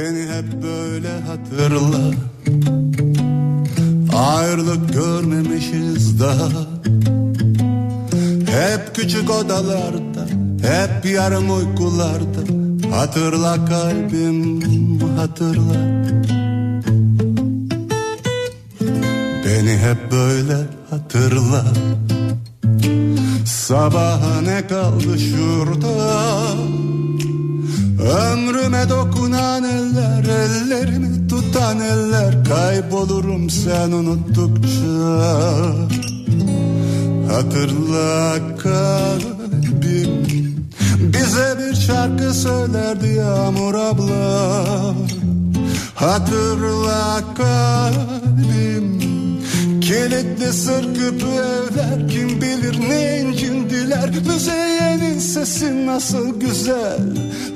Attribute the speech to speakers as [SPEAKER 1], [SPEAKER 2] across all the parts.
[SPEAKER 1] Beni hep böyle hatırla. Ayrılık görmemişiz daha. Hep küçük odalarda Hep yarım uykularda. Hatırla kalbim hatırla. Beni hep böyle hatırla. Sabaha ne kaldı şurada Ömrüme dokunan eller Ellerimi tutan eller Kaybolurum sen unuttukça. Hatırla kalbim Bize bir şarkı söylerdi Yağmur abla. Hatırla kalbim Kilitli sır küpü evler Kim bilir ne incindiler Müzeyyenin sesi nasıl güzel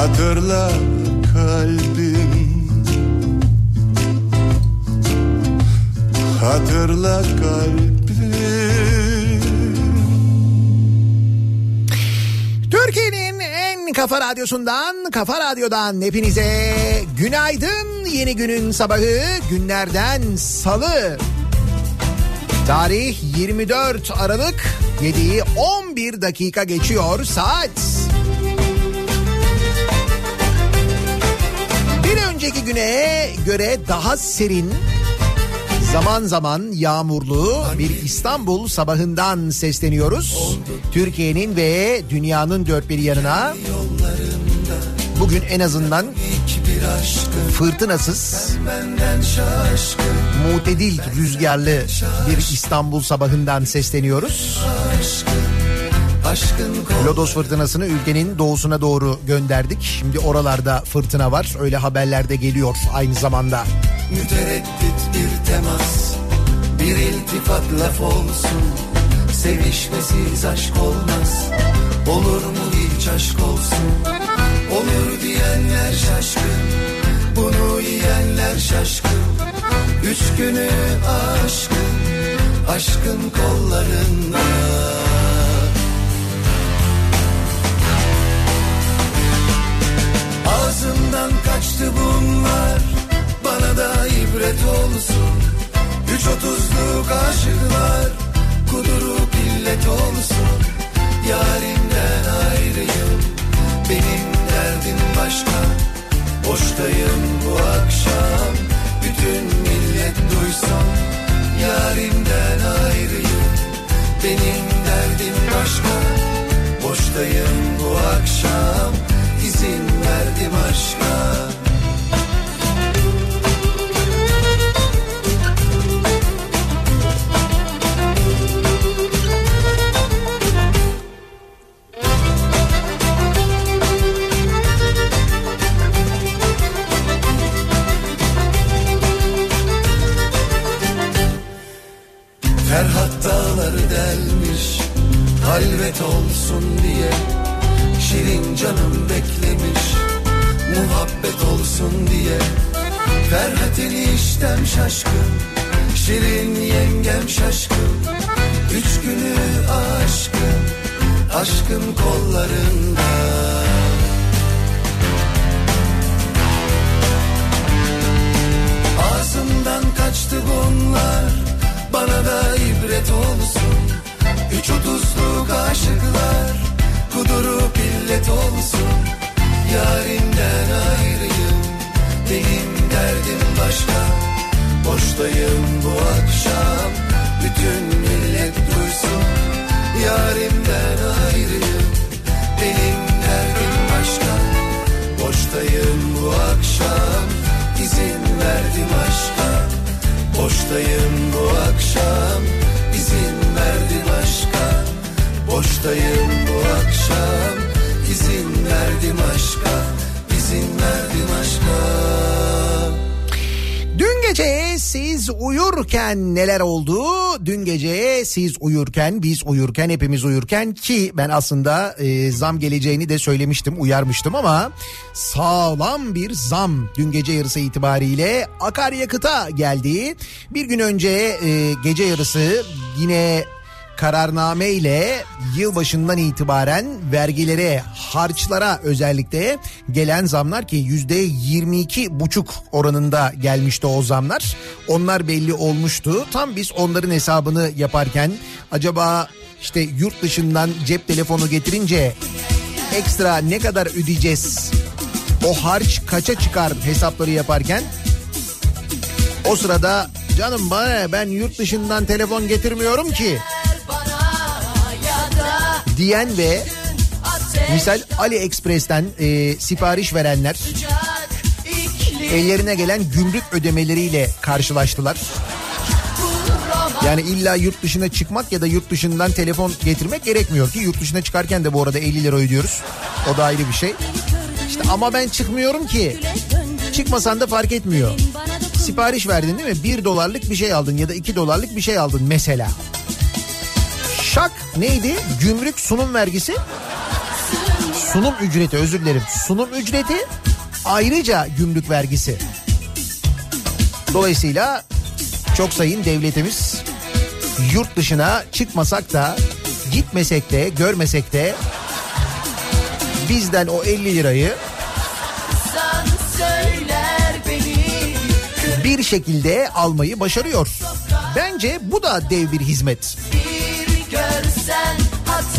[SPEAKER 1] Hatırla kalbim Hatırla kalbim
[SPEAKER 2] Türkiye'nin en kafa radyosundan, kafa radyodan hepinize günaydın. Yeni günün sabahı günlerden salı. Tarih 24 Aralık 7'yi 11 dakika geçiyor saat. Önceki güne göre daha serin, zaman zaman yağmurlu bir İstanbul sabahından sesleniyoruz. Türkiye'nin ve dünyanın dört bir yanına. Bugün en azından fırtınasız, mutedil rüzgarlı bir İstanbul sabahından sesleniyoruz. Lodos fırtınasını ülkenin doğusuna doğru gönderdik. Şimdi oralarda fırtına var. Öyle haberlerde geliyor aynı zamanda.
[SPEAKER 3] Mütereddit bir temas Bir iltifat laf olsun Sevişmesiz aşk olmaz Olur mu hiç aşk olsun Olur diyenler şaşkın Bunu yiyenler şaşkın Üç günü aşkın Aşkın kollarında kaçtı bunlar? Bana da ibret olsun. Üç otuzluk aşıklar Kudurup illet olsun. Yarimden ayrıyım Benim derdim başka. Boştayım bu akşam Bütün millet duysun
[SPEAKER 2] siz uyurken, biz uyurken, hepimiz uyurken ki ben aslında e, zam geleceğini de söylemiştim, uyarmıştım ama sağlam bir zam dün gece yarısı itibariyle akaryakıta geldi. Bir gün önce e, gece yarısı yine kararname ile yılbaşından itibaren vergilere, harçlara özellikle gelen zamlar ki yüzde 22 buçuk oranında gelmişti o zamlar. Onlar belli olmuştu. Tam biz onların hesabını yaparken acaba işte yurt dışından cep telefonu getirince ekstra ne kadar ödeyeceğiz? O harç kaça çıkar hesapları yaparken o sırada canım bana ben yurt dışından telefon getirmiyorum ki diyen ve misal AliExpress'ten e, sipariş verenler ellerine gelen gümrük ödemeleriyle karşılaştılar. Yani illa yurt dışına çıkmak ya da yurt dışından telefon getirmek gerekmiyor ki yurt dışına çıkarken de bu arada 50 lira ödüyoruz. O da ayrı bir şey. İşte ama ben çıkmıyorum ki. Çıkmasan da fark etmiyor. Sipariş verdin değil mi? 1 dolarlık bir şey aldın ya da 2 dolarlık bir şey aldın mesela. Şak neydi? Gümrük sunum vergisi. Sunum ücreti özür dilerim. Sunum ücreti ayrıca gümrük vergisi. Dolayısıyla çok sayın devletimiz yurt dışına çıkmasak da gitmesek de görmesek de bizden o 50 lirayı bir şekilde almayı başarıyor. Bence bu da dev bir hizmet.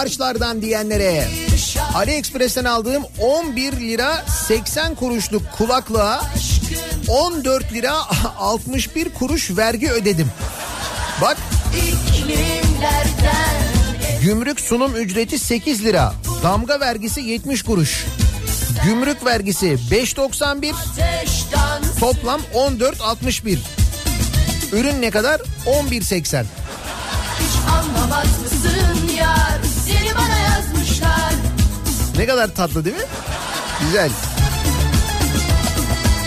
[SPEAKER 2] harçlardan diyenlere. AliExpress'ten aldığım 11 lira 80 kuruşluk kulaklığa 14 lira 61 kuruş vergi ödedim. Bak gümrük sunum ücreti 8 lira. Damga vergisi 70 kuruş. Gümrük vergisi 5.91
[SPEAKER 4] ateşten
[SPEAKER 2] toplam 14.61. Ürün ne kadar? 11.80.
[SPEAKER 4] hiç anlamaz mısın
[SPEAKER 2] Ne kadar tatlı değil mi? Güzel.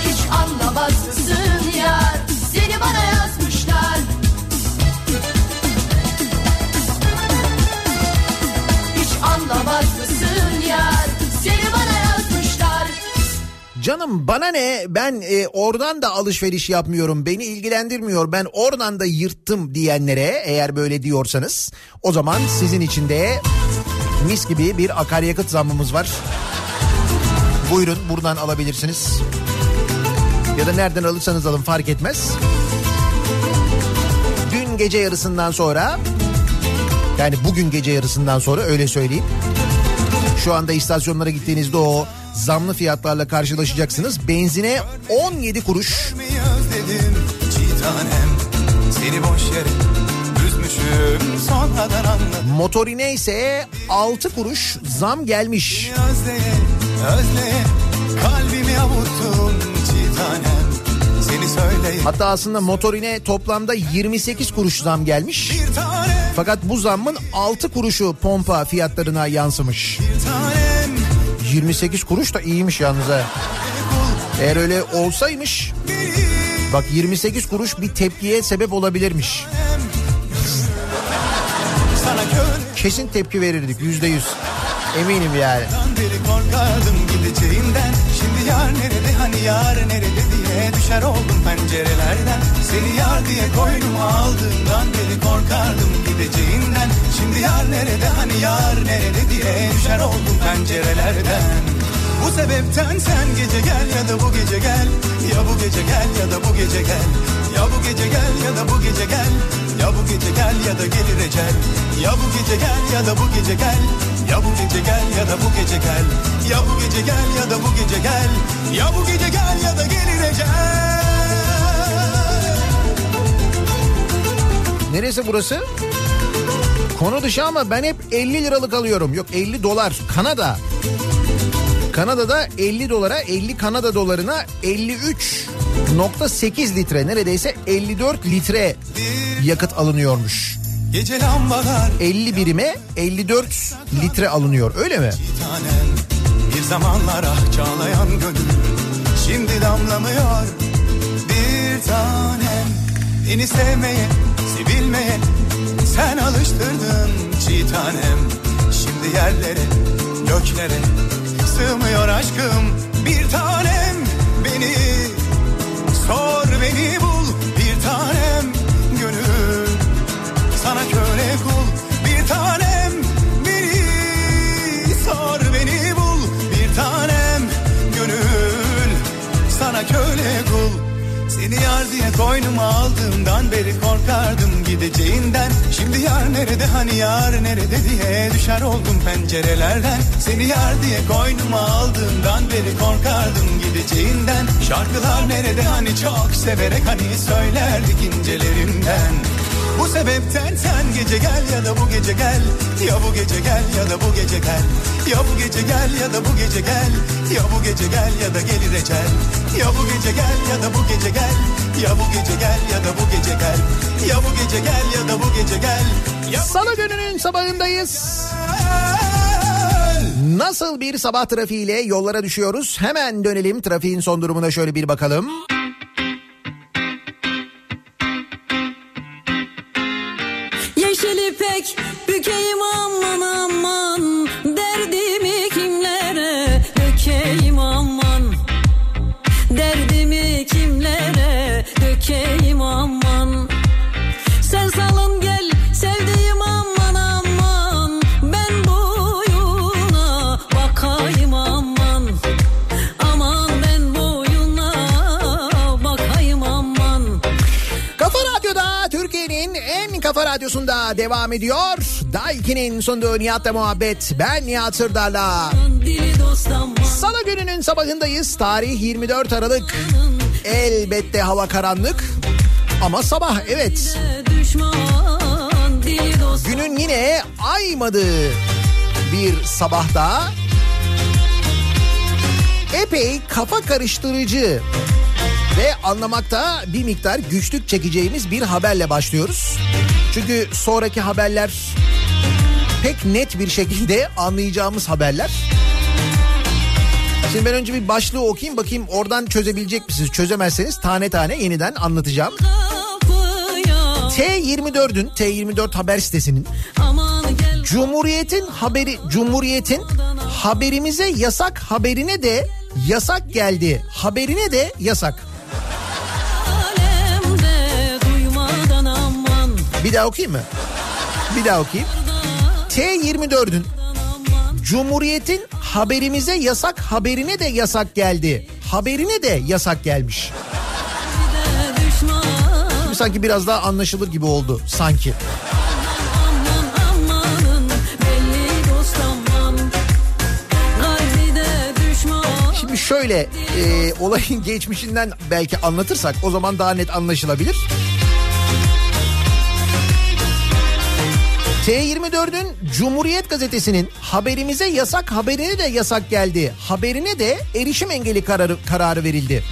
[SPEAKER 4] Hiç anlamaz mısın yar seni bana yazmışlar. Hiç anlamaz mısın yar seni bana yazmışlar.
[SPEAKER 2] Canım bana ne ben e, oradan da alışveriş yapmıyorum beni ilgilendirmiyor ben oradan da yırttım diyenlere eğer böyle diyorsanız o zaman sizin için de mis gibi bir akaryakıt zammımız var. Buyurun buradan alabilirsiniz. Ya da nereden alırsanız alın fark etmez. Dün gece yarısından sonra yani bugün gece yarısından sonra öyle söyleyeyim. Şu anda istasyonlara gittiğinizde o zamlı fiyatlarla karşılaşacaksınız. Benzine 17 kuruş,
[SPEAKER 5] Seni boş yere
[SPEAKER 2] motorine ise 6 kuruş zam gelmiş.
[SPEAKER 5] Özleye özleye kalbimi
[SPEAKER 2] Hatta aslında motorine toplamda 28 kuruş zam gelmiş. Fakat bu zammın 6 kuruşu pompa fiyatlarına yansımış.
[SPEAKER 5] bir tanem
[SPEAKER 2] 28 kuruş da iyiymiş yalnız ha. Eğer öyle olsaymış bak 28 kuruş bir tepkiye sebep olabilirmiş. Kesin tepki verirdik yüzde yüz. Eminim yani.
[SPEAKER 5] Korkardım gideceğinden Şimdi yar nerede hani yar nerede diye Düşer oldum pencerelerden. Seni yar diye koynuma aldığımdan beri korkardım gideceğinden Şimdi yar nerede hani yar nerede diye Düşer oldum pencerelerden. Bu sebepten sen gece gel ya da bu gece gel. Ya bu gece gel ya da bu gece gel. Ya bu gece gel ya da bu gece gel Ya bu gece gel ya da gelir ecel Ya bu gece gel ya da bu gece gel Ya bu gece gel ya da bu gece gel Ya bu gece gel ya da bu gece gel Ya bu gece gel ya da gelir ecel
[SPEAKER 2] Neresi burası? Konu dışı ama ben hep 50 liralık alıyorum. Yok 50 dolar. Kanada. Kanada'da 50 dolara 50 Kanada dolarına 53.8 litre neredeyse 54 litre yakıt alınıyormuş.
[SPEAKER 5] Gece lambalar.
[SPEAKER 2] 50 birime 54 litre alınıyor öyle mi?
[SPEAKER 5] Bir zamanlar ah çağlayan gönül. Şimdi damlamıyor bir tanem. Beni sevmeye, sevilmeye Sen alıştırdın çiğ tanem. Şimdi yerlere, göklere Sığmıyor aşkım bir tanem. Beni sor beni bul bir tanem Gönül. Sana köle kul bir tanem beni. Sor beni bul bir tanem gönül. Sana köle kul. Seni yar diye koynuma aldığımdan beri korkardım gideceğinden. Şimdi yar nerede hani yar nerede diye düşer oldum pencerelerden. Seni yar diye koynuma aldığımdan beri korkardım gideceğinden. Şarkılar nerede hani çok severek hani söylerdik incelerinden bu sebepten sen gece gel ya da bu gece gel. Ya bu gece gel ya da bu gece gel. Ya bu gece gel ya da bu gece gel. Ya bu gece gel ya da gelir ecel. Ya bu gece gel ya da bu gece gel Ya bu gece gel ya da bu gece gel Ya bu gece gel ya da bu gece gel Ya bu
[SPEAKER 2] Salı gününün sabahındayız. Nasıl bir sabah trafiğiyle yollara düşüyoruz? Hemen dönelim trafiğin son durumuna şöyle bir bakalım. Devam ediyor. Daiki'nin sunduğu Nihat'la muhabbet. Ben Nihat Sırdar'la. Salı gününün sabahındayız. Tarih 24 Aralık. Elbette hava karanlık. Ama sabah evet. Günün yine aymadığı bir sabahta epey kafa karıştırıcı ve anlamakta bir miktar güçlük çekeceğimiz bir haberle başlıyoruz. Çünkü sonraki haberler pek net bir şekilde anlayacağımız haberler. Şimdi ben önce bir başlığı okuyayım bakayım oradan çözebilecek misiniz? Çözemezseniz tane tane yeniden anlatacağım.
[SPEAKER 6] kapıya
[SPEAKER 2] T24'ün T24 haber sitesinin Cumhuriyet'in haberi Cumhuriyet'in haberimize yasak haberine de yasak geldi. Haberine de yasak. Bir daha okuyayım mı? Bir daha okuyayım. T24'ün Cumhuriyet'in haberimize yasak haberine de yasak geldi. Haberine de yasak gelmiş.
[SPEAKER 6] düşman
[SPEAKER 2] Sanki biraz daha anlaşılır gibi oldu sanki.
[SPEAKER 6] düşman
[SPEAKER 2] şöyle e, olayın geçmişinden belki anlatırsak o zaman daha net anlaşılabilir. T24'ün Cumhuriyet Gazetesi'nin haberimize yasak haberine de yasak geldi. Haberine de erişim engeli kararı, kararı verildi.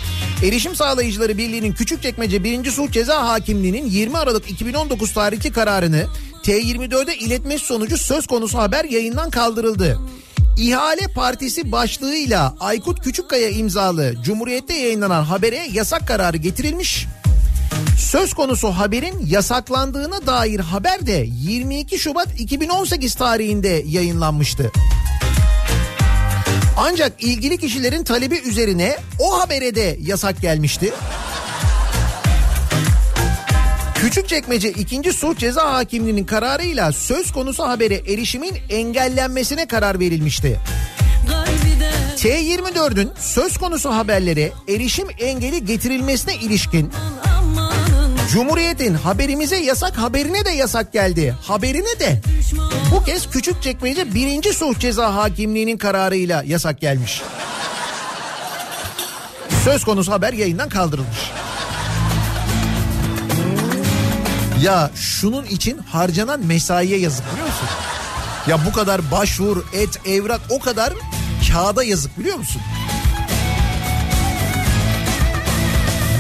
[SPEAKER 2] Erişim Sağlayıcıları Birliği'nin Küçükçekmece 1. Sulh Ceza Hakimliği'nin 20 Aralık 2019 tarihli kararını T24'e iletmesi sonucu söz konusu haber yayından kaldırıldı. İhale Partisi başlığıyla Aykut Küçükkaya imzalı Cumhuriyet'te yayınlanan habere yasak kararı getirilmiş. Söz konusu haberin yasaklandığına dair haber de 22 Şubat 2018 tarihinde yayınlanmıştı. Ancak ilgili kişilerin talebi üzerine o habere de yasak gelmişti. Küçükçekmece 2. Sulh Ceza Hakimliği'nin kararıyla söz konusu habere erişimin engellenmesine karar verilmişti.
[SPEAKER 6] Kalbide
[SPEAKER 2] T24'ün söz konusu haberlere erişim engeli getirilmesine ilişkin Cumhuriyet'in haberimize yasak haberine de yasak geldi. Haberine de bu kez Küçükçekmece 1. Sulh Ceza Hakimliği'nin kararıyla yasak gelmiş. Söz konusu haber yayından kaldırılmış. Ya şunun için harcanan mesaiye yazık biliyor musun? Ya bu kadar başvur, et, evrak o kadar kağıda yazık biliyor musun?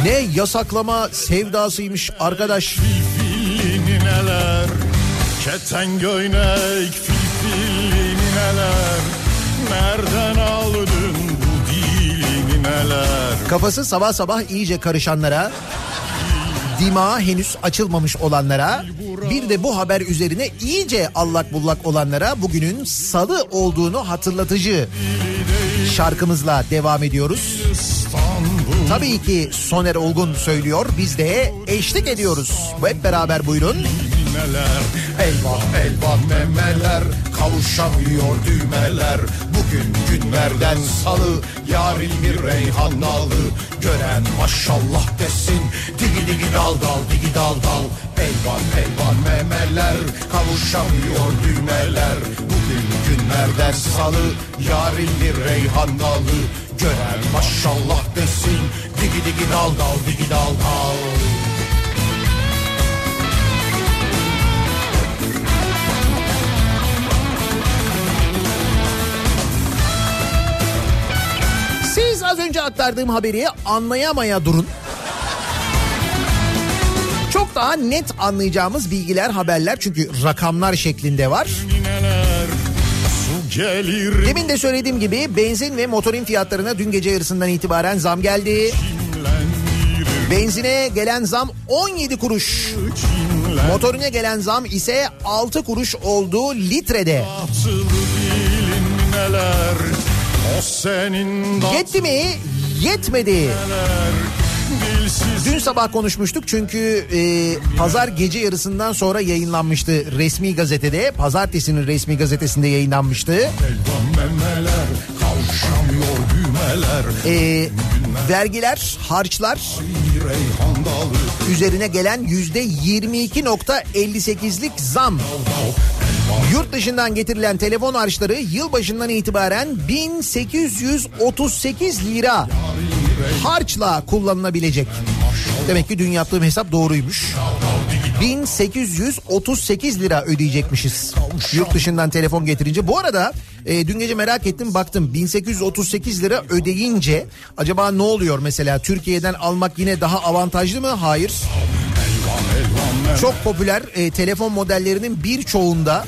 [SPEAKER 2] Ne yasaklama sevdasıymış arkadaş.
[SPEAKER 7] Neler Keten göynek filfilini neler Nereden aldın bu dilini neler
[SPEAKER 2] Kafası sabah sabah iyice karışanlara, dimağı henüz açılmamış olanlara, bir de bu haber üzerine iyice allak bullak olanlara bugünün salı olduğunu hatırlatıcı şarkımızla devam ediyoruz. Tabii ki Soner Olgun söylüyor, biz de eşlik ediyoruz. Hep beraber buyurun.
[SPEAKER 7] neler Elvan elvan memeler Kavuşamıyor düğmeler Bugün günlerden salı Yarın bir reyhan nalı Gören maşallah desin Digi digi dal dal digi dal dal Elvan elvan memeler Kavuşamıyor düğmeler Bugün günlerden salı Yarın bir reyhan nalı Gören maşallah desin Digi digi dal dal digi dal dal
[SPEAKER 2] Siz az önce aktardığım haberi anlayamaya durun. Çok daha net anlayacağımız bilgiler, haberler çünkü rakamlar şeklinde var.
[SPEAKER 7] neler gelir
[SPEAKER 2] Demin de söylediğim gibi benzin ve motorin fiyatlarına dün gece yarısından itibaren zam geldi. Benzine gelen zam 17 kuruş. Motorine gelen zam ise 6 kuruş oldu litrede.
[SPEAKER 7] Neler
[SPEAKER 2] Yetti mi? Yetmedi.
[SPEAKER 7] Dilsiz
[SPEAKER 2] Dün sabah konuşmuştuk çünkü e, pazar gece yarısından sonra yayınlanmıştı resmi gazetede. Pazartesinin resmi gazetesinde yayınlanmıştı. E, vergiler, harçlar üzerine gelen yüzde 22.58'lik zam. Yurt dışından getirilen telefon harçları yılbaşından itibaren 1838 lira harçla kullanılabilecek. Demek ki dün yaptığım hesap doğruymuş. 1838 lira ödeyecekmişiz. Yurt dışından telefon getirince. Bu arada e, dün gece merak ettim baktım 1838 lira ödeyince acaba ne oluyor mesela Türkiye'den almak yine daha avantajlı mı? Hayır. Çok popüler e, telefon modellerinin birçoğunda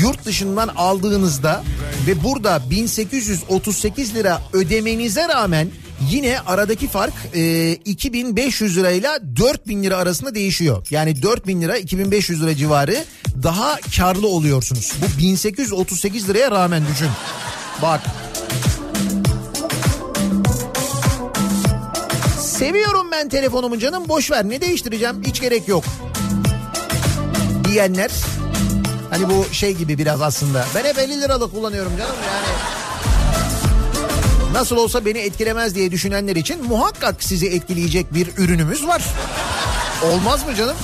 [SPEAKER 2] yurt dışından aldığınızda ve burada 1838 lira ödemenize rağmen yine aradaki fark e, 2500 lirayla 4000 lira arasında değişiyor. Yani 4000 lira 2500 lira civarı daha karlı oluyorsunuz. Bu 1838 liraya rağmen düşün. Bak. Seviyorum ben telefonumu canım boş ver ne değiştireceğim hiç gerek yok. Diyenler hani bu şey gibi biraz aslında ben hep 50 liralık kullanıyorum canım yani. Nasıl olsa beni etkilemez diye düşünenler için muhakkak sizi etkileyecek bir ürünümüz var. Olmaz mı canım?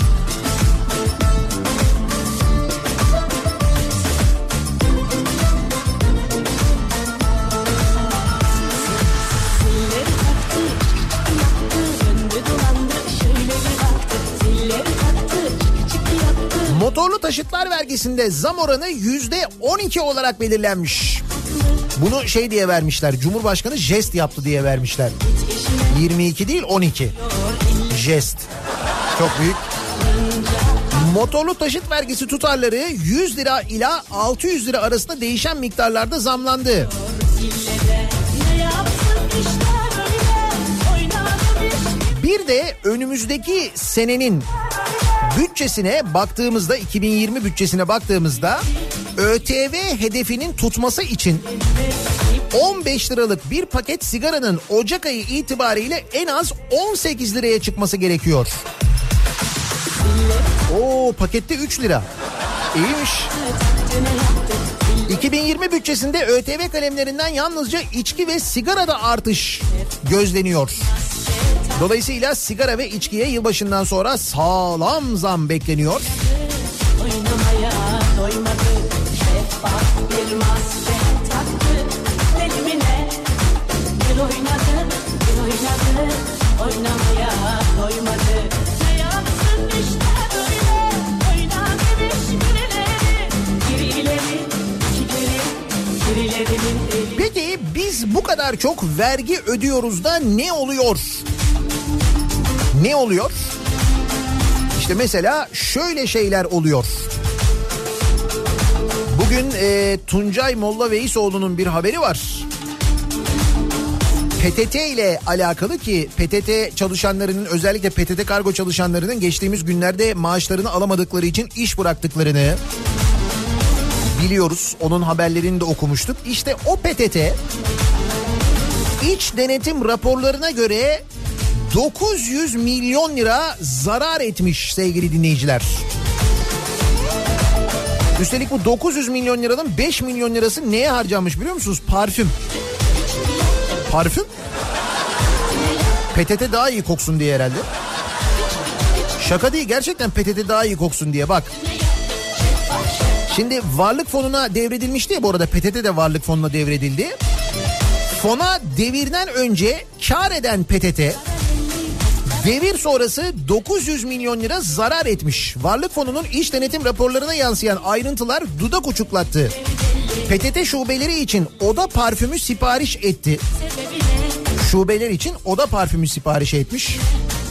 [SPEAKER 2] Motorlu taşıtlar vergisinde zam oranı yüzde 12 olarak belirlenmiş. Bunu şey diye vermişler. Cumhurbaşkanı jest yaptı diye vermişler. 22 değil 12. Jest. Çok büyük. Motorlu taşıt vergisi tutarları 100 lira ila 600 lira arasında değişen miktarlarda zamlandı. Bir de önümüzdeki senenin bütçesine baktığımızda 2020 bütçesine baktığımızda ÖTV hedefinin tutması için 15 liralık bir paket sigaranın Ocak ayı itibariyle en az 18 liraya çıkması gerekiyor. Oo pakette 3 lira. İyiymiş. 2020 bütçesinde ÖTV kalemlerinden yalnızca içki ve sigarada artış gözleniyor. Dolayısıyla sigara ve içkiye yılbaşından sonra sağlam zam bekleniyor. Peki biz bu kadar çok vergi ödüyoruz da ne oluyor? Ne oluyor? İşte mesela şöyle şeyler oluyor. Bugün e, Tuncay Molla Veisoğlu'nun bir haberi var. PTT ile alakalı ki PTT çalışanlarının özellikle PTT kargo çalışanlarının geçtiğimiz günlerde maaşlarını alamadıkları için iş bıraktıklarını biliyoruz. Onun haberlerini de okumuştuk. İşte o PTT iç denetim raporlarına göre 900 milyon lira zarar etmiş sevgili dinleyiciler. Üstelik bu 900 milyon liranın 5 milyon lirası neye harcanmış biliyor musunuz? Parfüm. Parfüm? PTT daha iyi koksun diye herhalde. Şaka değil gerçekten PTT daha iyi koksun diye bak. Şimdi varlık fonuna devredilmişti ya bu arada PTT de varlık fonuna devredildi. Fona devirden önce kar eden PTT devir sonrası 900 milyon lira zarar etmiş. Varlık fonunun iş denetim raporlarına yansıyan ayrıntılar dudak uçuklattı. PTT şubeleri için oda parfümü sipariş etti. Şubeler için oda parfümü sipariş etmiş.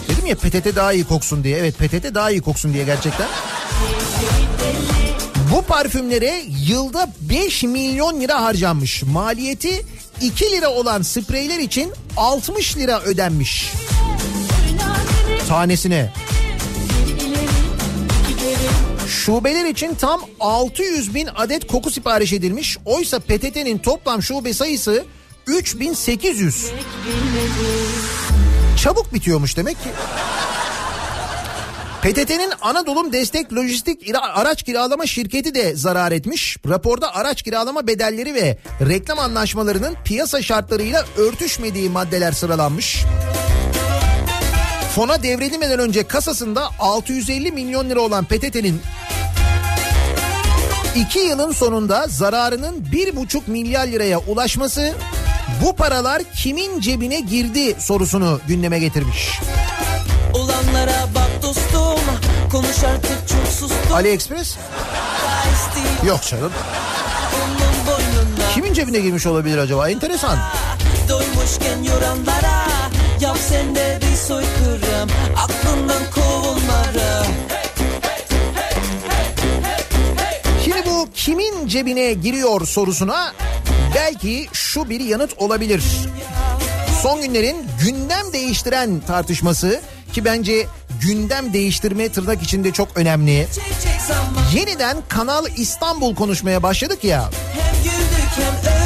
[SPEAKER 2] Dedim ya PTT daha iyi koksun diye. Evet PTT daha iyi koksun diye gerçekten. Bu parfümlere yılda 5 milyon lira harcanmış. Maliyeti 2 lira olan spreyler için 60 lira ödenmiş. Tanesine. Şubeler için tam 600 bin adet koku sipariş edilmiş. Oysa PTT'nin toplam şube sayısı 3800. Çabuk bitiyormuş demek ki. PTT'nin Anadolu Destek Lojistik Araç Kiralama Şirketi de zarar etmiş. Raporda araç kiralama bedelleri ve reklam anlaşmalarının piyasa şartlarıyla örtüşmediği maddeler sıralanmış. Fona devredilmeden önce kasasında 650 milyon lira olan PTT'nin 2 yılın sonunda zararının 1,5 milyar liraya ulaşması bu paralar kimin cebine girdi sorusunu gündeme getirmiş.
[SPEAKER 8] Olanlara bak dostum Konuş artık çok sustum
[SPEAKER 2] AliExpress yok canım. Kimin cebine girmiş olabilir acaba? Enteresan.
[SPEAKER 8] Doymuşken yoranlara Yap sen de soykırım Aklından kovulları
[SPEAKER 2] Şimdi bu kimin cebine giriyor sorusuna belki şu bir yanıt olabilir. Son günlerin gündem değiştiren tartışması ki bence gündem değiştirme tırnak içinde çok önemli. Yeniden Kanal İstanbul konuşmaya başladık ya.
[SPEAKER 8] Hem güldük hem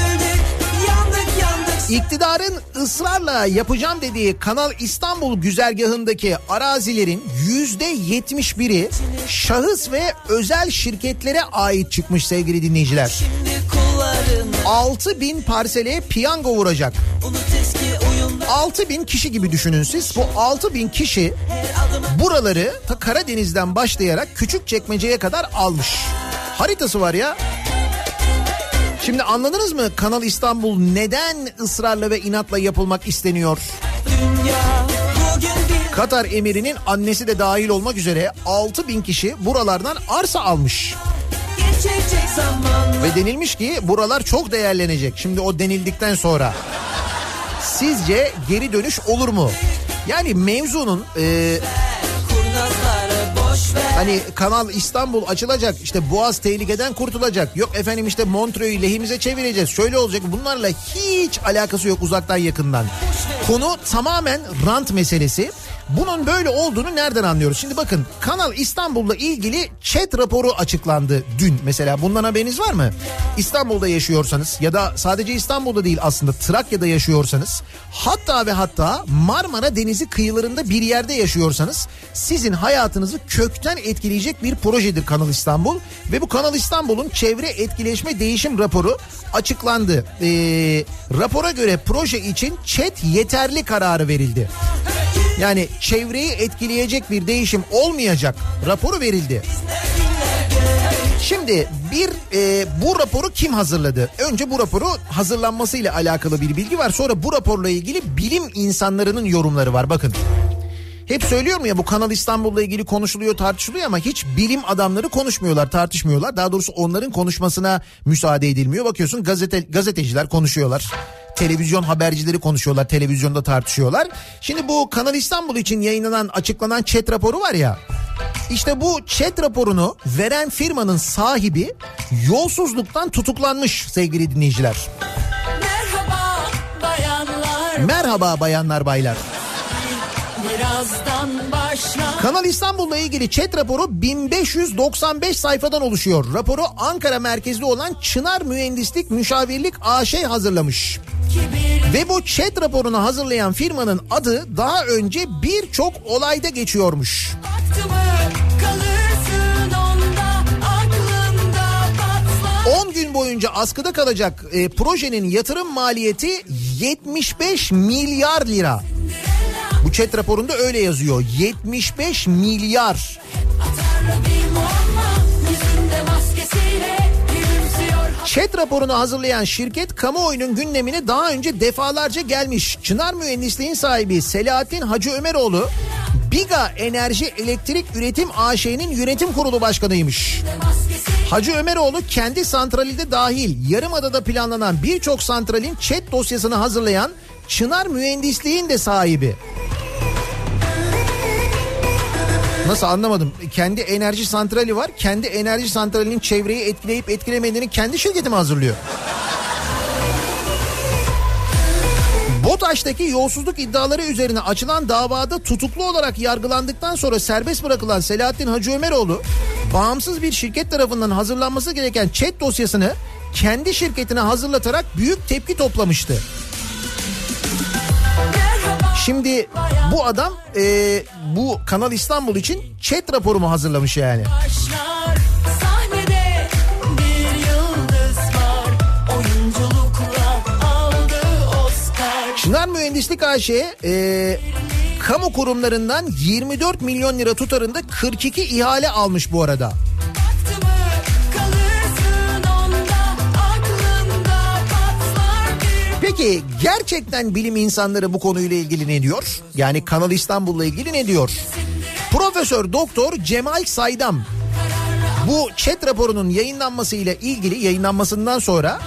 [SPEAKER 2] İktidarın ısrarla yapacağım dediği Kanal İstanbul güzergahındaki arazilerin yüzde yetmiş biri şahıs ve özel şirketlere ait çıkmış sevgili dinleyiciler.
[SPEAKER 8] Şimdi kullarını
[SPEAKER 2] 6 bin parsele piyango vuracak.
[SPEAKER 8] Unut eski oyunlar
[SPEAKER 2] 6 bin kişi gibi düşünün siz. Bu 6 bin kişi buraları ta Karadeniz'den başlayarak küçük çekmeceye kadar almış. Haritası var ya. Şimdi anladınız mı Kanal İstanbul neden ısrarla ve inatla yapılmak isteniyor?
[SPEAKER 8] dünya
[SPEAKER 2] Katar emirinin annesi de dahil olmak üzere 6 bin kişi buralardan arsa almış. Ve denilmiş ki buralar çok değerlenecek. Şimdi o denildikten sonra. Sizce geri dönüş olur mu? Yani mevzunun e, hani Kanal İstanbul açılacak işte Boğaz tehlikeden kurtulacak. Yok efendim işte Montreux'u lehimize çevireceğiz. Şöyle olacak bunlarla hiç alakası yok uzaktan yakından. Konu tamamen rant meselesi. Bunun böyle olduğunu nereden anlıyoruz? Şimdi bakın Kanal İstanbul'la ilgili chat raporu açıklandı dün mesela. Bundan haberiniz var mı? İstanbul'da yaşıyorsanız ya da sadece İstanbul'da değil aslında Trakya'da yaşıyorsanız hatta ve hatta Marmara Denizi kıyılarında bir yerde yaşıyorsanız sizin hayatınızı kökten etkileyecek bir projedir Kanal İstanbul. Ve bu Kanal İstanbul'un çevre etkileşme değişim raporu açıklandı. Ee, rapora göre proje için chat yeterli kararı verildi. Yani çevreyi etkileyecek bir değişim olmayacak raporu verildi. Şimdi bir e, bu raporu kim hazırladı? Önce bu raporu hazırlanmasıyla alakalı bir bilgi var. Sonra bu raporla ilgili bilim insanlarının yorumları var. Bakın. Hep söylüyorum ya bu Kanal İstanbul'la ilgili konuşuluyor tartışılıyor ama hiç bilim adamları konuşmuyorlar tartışmıyorlar. Daha doğrusu onların konuşmasına müsaade edilmiyor. Bakıyorsun gazete, gazeteciler konuşuyorlar. Televizyon habercileri konuşuyorlar televizyonda tartışıyorlar. Şimdi bu Kanal İstanbul için yayınlanan açıklanan chat raporu var ya. İşte bu chat raporunu veren firmanın sahibi yolsuzluktan tutuklanmış sevgili dinleyiciler.
[SPEAKER 6] Merhaba bayanlar
[SPEAKER 2] Merhaba bayanlar baylar.
[SPEAKER 6] Birazdan başlar.
[SPEAKER 2] Kanal İstanbul'la ilgili chat raporu 1595 sayfadan oluşuyor. Raporu Ankara merkezli olan Çınar Mühendislik Müşavirlik AŞ hazırlamış. Ve bu chat raporunu hazırlayan firmanın adı daha önce birçok olayda geçiyormuş.
[SPEAKER 6] Baktı mı kalırsın onda aklında patlar.
[SPEAKER 2] 10 gün boyunca askıda kalacak e, projenin yatırım maliyeti 75 milyar lira. Bu chat raporunda öyle yazıyor. 75 milyar. Chat raporunu hazırlayan şirket kamuoyunun gündemine daha önce defalarca gelmiş. Çınar Mühendisliğin sahibi Selahattin Hacı Ömeroğlu Biga Enerji Elektrik Üretim AŞ'nin yönetim kurulu başkanıymış. Hacı Ömeroğlu kendi santrali de dahil Yarımada'da planlanan birçok santralin chat dosyasını hazırlayan Çınar Mühendisliğin de sahibi. Nasıl anlamadım. Kendi enerji santrali var. Kendi enerji santralinin çevreyi etkileyip etkilemediğini kendi şirketi mi hazırlıyor? BOTAŞ'taki yolsuzluk iddiaları üzerine açılan davada tutuklu olarak yargılandıktan sonra serbest bırakılan Selahattin Hacı Ömeroğlu bağımsız bir şirket tarafından hazırlanması gereken chat dosyasını kendi şirketine hazırlatarak büyük tepki toplamıştı. Şimdi bu adam e, bu Kanal İstanbul için chat raporumu hazırlamış yani.
[SPEAKER 6] Başlar var.
[SPEAKER 2] Çınar Mühendislik AŞ e, kamu kurumlarından 24 milyon lira tutarında 42 ihale almış bu arada. Peki gerçekten bilim insanları bu konuyla ilgili ne diyor? Yani Kanal İstanbul'la ilgili ne diyor? Profesör Doktor Cemal Saydam bu chat raporunun yayınlanmasıyla ilgili yayınlanmasından sonra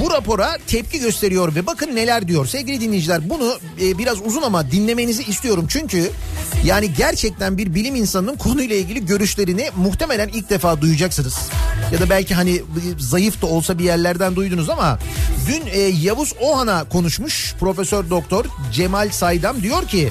[SPEAKER 2] bu rapora tepki gösteriyor ve bakın neler diyor. Sevgili dinleyiciler bunu e, biraz uzun ama dinlemenizi istiyorum. Çünkü yani gerçekten bir bilim insanının konuyla ilgili görüşlerini muhtemelen ilk defa duyacaksınız. Ya da belki hani zayıf da olsa bir yerlerden duydunuz ama dün e, Yavuz Ohan'a konuşmuş Profesör Doktor Cemal Saydam diyor ki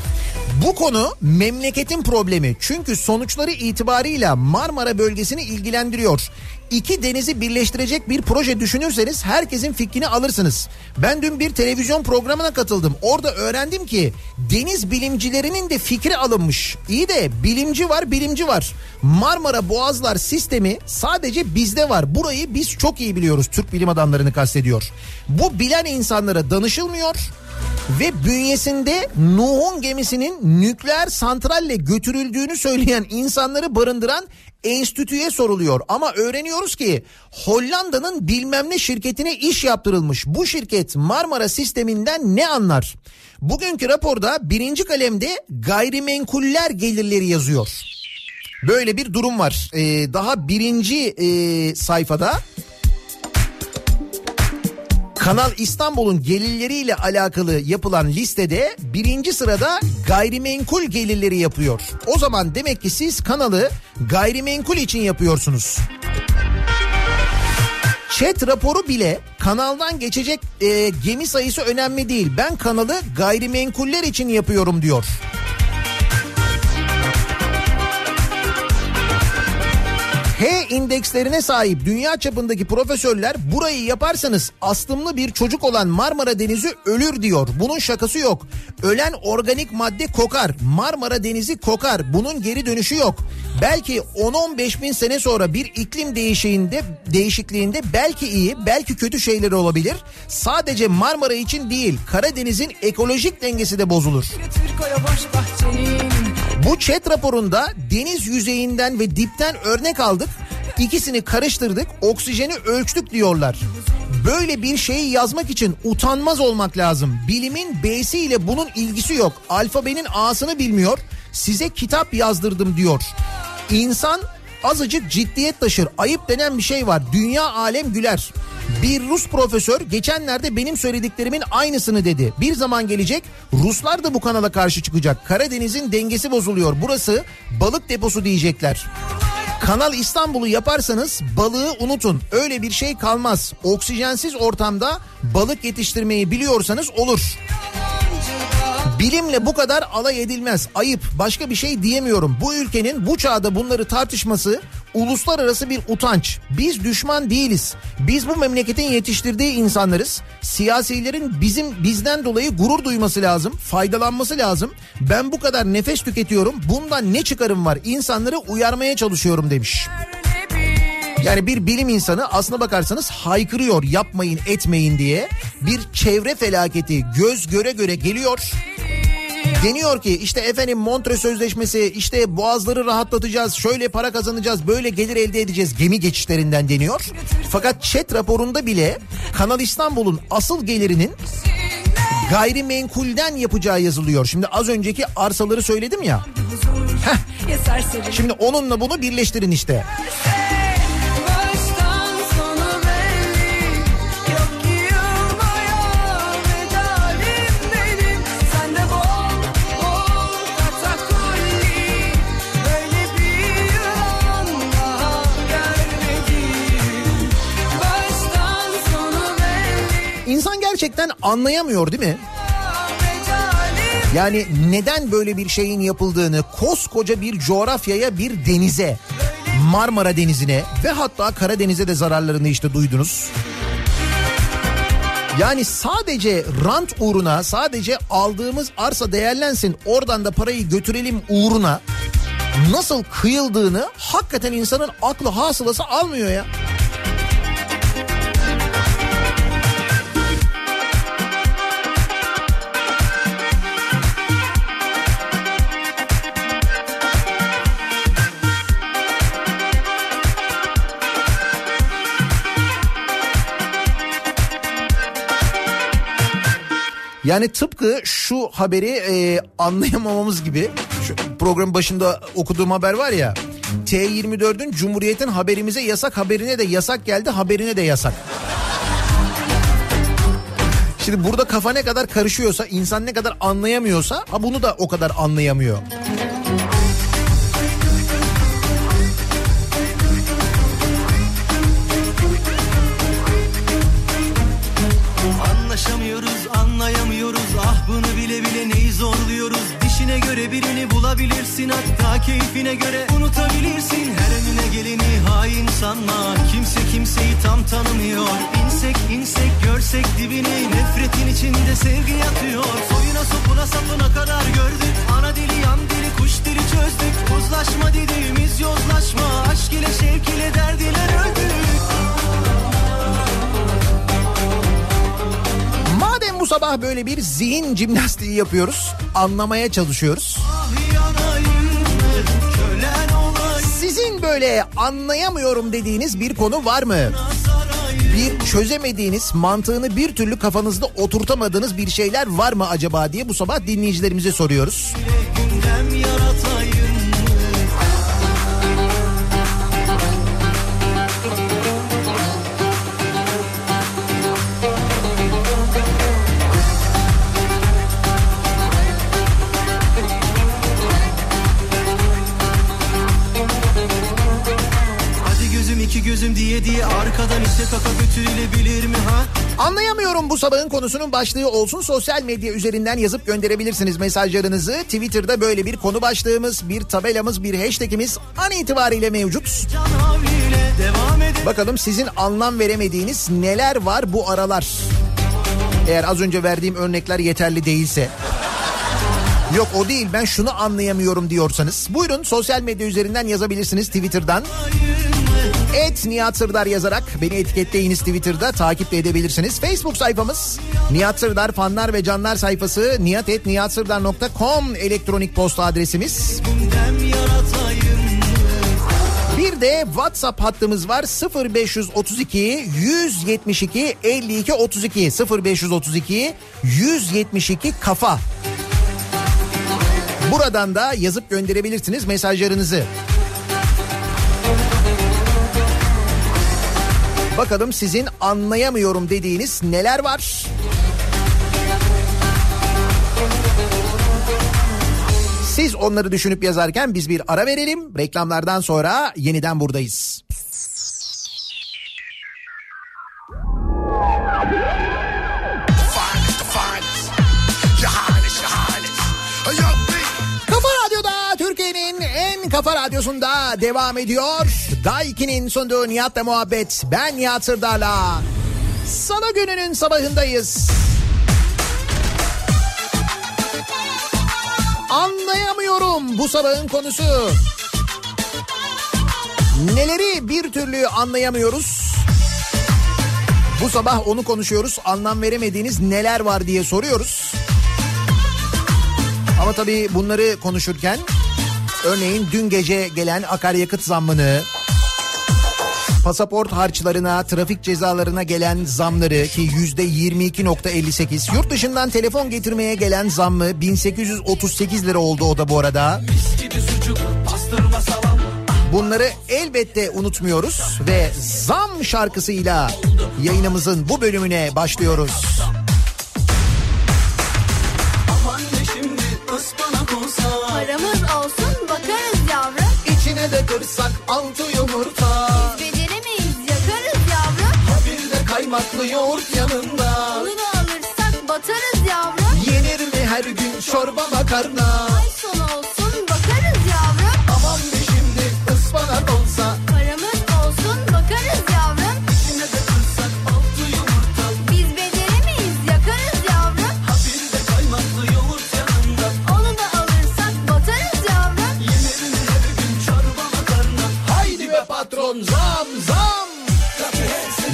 [SPEAKER 2] bu konu memleketin problemi. Çünkü sonuçları itibarıyla Marmara bölgesini ilgilendiriyor. İki denizi birleştirecek bir proje düşünürseniz herkesin fikrini alırsınız. Ben dün bir televizyon programına katıldım. Orada öğrendim ki deniz bilimcilerinin de fikri alınmış. İyi de bilimci var, bilimci var. Marmara Boğazlar sistemi sadece bizde var. Burayı biz çok iyi biliyoruz. Türk bilim adamlarını kastediyor. Bu bilen insanlara danışılmıyor. Ve bünyesinde Nuh'un gemisinin nükleer santralle götürüldüğünü söyleyen insanları barındıran enstitüye soruluyor. Ama öğreniyoruz ki Hollanda'nın bilmem ne şirketine iş yaptırılmış. Bu şirket Marmara sisteminden ne anlar? Bugünkü raporda birinci kalemde gayrimenkuller gelirleri yazıyor. Böyle bir durum var. Ee, daha birinci e, sayfada Kanal İstanbul'un gelirleriyle alakalı yapılan listede birinci sırada gayrimenkul gelirleri yapıyor. O zaman demek ki siz kanalı gayrimenkul için yapıyorsunuz. Chat raporu bile kanaldan geçecek e, gemi sayısı önemli değil. Ben kanalı gayrimenkuller için yapıyorum diyor. H indekslerine sahip dünya çapındaki profesörler burayı yaparsanız aslımlı bir çocuk olan Marmara Denizi ölür diyor. Bunun şakası yok. Ölen organik madde kokar. Marmara Denizi kokar. Bunun geri dönüşü yok. Belki 10-15 bin sene sonra bir iklim değişiğinde, değişikliğinde belki iyi belki kötü şeyler olabilir. Sadece Marmara için değil Karadeniz'in ekolojik dengesi de bozulur.
[SPEAKER 8] Türko'ya
[SPEAKER 2] Bu chat raporunda deniz yüzeyinden ve dipten örnek aldık. İkisini karıştırdık, oksijeni ölçtük diyorlar. Böyle bir şeyi yazmak için utanmaz olmak lazım. Bilimin B'si ile bunun ilgisi yok. Alfabenin A'sını bilmiyor. Size kitap yazdırdım diyor. İnsan azıcık ciddiyet taşır. Ayıp denen bir şey var. Dünya alem güler. Bir Rus profesör geçenlerde benim söylediklerimin aynısını dedi. Bir zaman gelecek Ruslar da bu kanala karşı çıkacak. Karadeniz'in dengesi bozuluyor. Burası balık deposu diyecekler. Kanal İstanbul'u yaparsanız balığı unutun. Öyle bir şey kalmaz. Oksijensiz ortamda balık yetiştirmeyi biliyorsanız olur. Bilimle bu kadar alay edilmez. Ayıp. Başka bir şey diyemiyorum. Bu ülkenin bu çağda bunları tartışması uluslararası bir utanç. Biz düşman değiliz. Biz bu memleketin yetiştirdiği insanlarız. Siyasilerin bizim bizden dolayı gurur duyması lazım. Faydalanması lazım. Ben bu kadar nefes tüketiyorum. Bundan ne çıkarım var? İnsanları uyarmaya çalışıyorum demiş. Yani bir bilim insanı aslına bakarsanız haykırıyor yapmayın etmeyin diye. Bir çevre felaketi göz göre göre geliyor. Deniyor ki işte efendim Montre Sözleşmesi işte boğazları rahatlatacağız şöyle para kazanacağız böyle gelir elde edeceğiz gemi geçişlerinden deniyor. Fakat chat raporunda bile Kanal İstanbul'un asıl gelirinin gayrimenkulden yapacağı yazılıyor. Şimdi az önceki arsaları söyledim ya.
[SPEAKER 8] serseri
[SPEAKER 2] Şimdi onunla bunu birleştirin işte. Gerçekten anlayamıyor değil mi? Yani neden böyle bir şeyin yapıldığını koskoca bir coğrafyaya bir denize Marmara Denizi'ne ve hatta Karadeniz'e de zararlarını işte duydunuz. Yani sadece rant uğruna sadece aldığımız arsa değerlensin oradan da parayı götürelim uğruna nasıl kıyıldığını hakikaten insanın aklı hasılası almıyor ya. Yani tıpkı şu haberi e, anlayamamamız gibi şu programın başında okuduğum haber var ya T24'ün Cumhuriyet'in haberimize yasak haberine de yasak geldi haberine de yasak. Şimdi burada kafa ne kadar karışıyorsa insan ne kadar anlayamıyorsa ha bunu da o kadar anlayamıyor.
[SPEAKER 5] Birini bulabilirsin. Hatta keyfine göre unutabilirsin. Her önüne geleni hain sanma. Kimse kimseyi tam tanımıyor. İnsek insek görsek dibini. Nefretin içinde sevgi yatıyor. Soyuna sopuna sapına kadar gördük. Ana dili yan dili kuş dili çözdük. Uzlaşma dediğimiz yozlaşma. Aşk ile şevk ile derd ile öldük
[SPEAKER 2] Madem bu sabah böyle bir zihin jimnastiği yapıyoruz. Anlamaya çalışıyoruz. Sizin böyle anlayamıyorum dediğiniz bir konu var mı? Bir çözemediğiniz, mantığını bir türlü kafanızda oturtamadığınız bir şeyler var mı acaba diye bu sabah dinleyicilerimize soruyoruz.
[SPEAKER 6] Yaratayım diye diye arkadan ise kaka götürülebilir mi ha?
[SPEAKER 2] Anlayamıyorum bu sabahın konusunun başlığı olsun. Sosyal medya üzerinden yazıp gönderebilirsiniz mesajlarınızı. Twitter'da böyle bir konu başlığımız, bir tabelamız, bir hashtagimiz an itibariyle mevcut. Bakalım sizin anlam veremediğiniz neler var bu aralar? Eğer az önce verdiğim örnekler yeterli değilse. Yok o değil ben şunu anlayamıyorum diyorsanız. Buyurun sosyal medya üzerinden yazabilirsiniz Twitter'dan. Et Nihat Sırdar yazarak beni etiketleyiniz Twitter'da takip de edebilirsiniz. Facebook sayfamız Nihat Sırdar fanlar ve canlar sayfası nihatetnihatsırdar.com elektronik posta adresimiz. Bir de WhatsApp hattımız var 0532 172 52 32 0532 172 kafa. Buradan da yazıp gönderebilirsiniz mesajlarınızı. Bakalım sizin anlayamıyorum dediğiniz neler var? Siz onları düşünüp yazarken biz bir ara verelim. Reklamlardan sonra yeniden buradayız. Kafa radyosunda devam ediyor. Daiki'nin sunduğu Nihat'la muhabbet. Ben Nihat Sırdar'la. Salı gününün sabahındayız. Anlayamıyorum bu sabahın konusu. Neleri bir türlü anlayamıyoruz? Bu sabah onu konuşuyoruz. Anlam veremediğiniz neler var diye soruyoruz. Ama tabii bunları konuşurken örneğin dün gece gelen akaryakıt zammını, pasaport harçlarına, trafik cezalarına gelen zamları ki yüzde 22.58, yurt dışından telefon getirmeye gelen zammı 1838 lira oldu o da bu arada. Bunları elbette unutmuyoruz ve zam şarkısıyla yayınımızın bu bölümüne başlıyoruz.
[SPEAKER 6] Aman
[SPEAKER 2] İçine de kırsak altı yumurta,
[SPEAKER 4] Beceremeyiz yakarız yavrum.
[SPEAKER 2] bir de kaymaklı yoğurt yanında.
[SPEAKER 4] Onu da alırsak batarız yavrum.
[SPEAKER 2] Yenir mi her gün çorba makarna?
[SPEAKER 4] Ay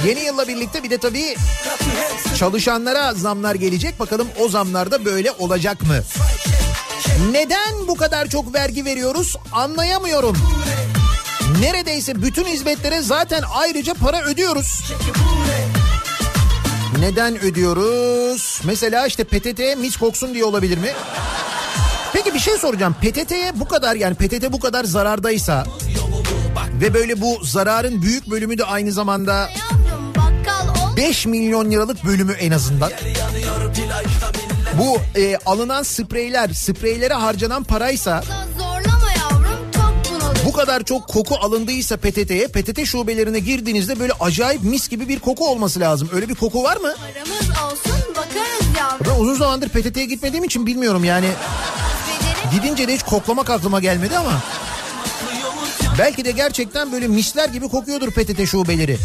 [SPEAKER 2] Yeni yılla birlikte bir de tabii çalışanlara zamlar gelecek. Bakalım o zamlarda böyle olacak mı? Neden bu kadar çok vergi veriyoruz anlayamıyorum. Neredeyse bütün hizmetlere zaten ayrıca para ödüyoruz. Neden ödüyoruz? Mesela işte PTT'ye mis koksun diye olabilir mi? Peki bir şey soracağım. PTT'ye bu kadar yani PTT bu kadar zarardaysa ve böyle bu zararın büyük bölümü de aynı zamanda. 5 milyon liralık bölümü en azından. Bu e, alınan spreyler, spreylere harcanan paraysa bu kadar çok koku alındıysa PTT'ye, PTT şubelerine girdiğinizde böyle acayip mis gibi bir koku olması lazım. Öyle bir koku var mı? Ben uzun zamandır PTT'ye gitmediğim için bilmiyorum yani. Gidince de hiç koklamak aklıma gelmedi ama. Belki de gerçekten böyle misler gibi kokuyordur PTT şubeleri.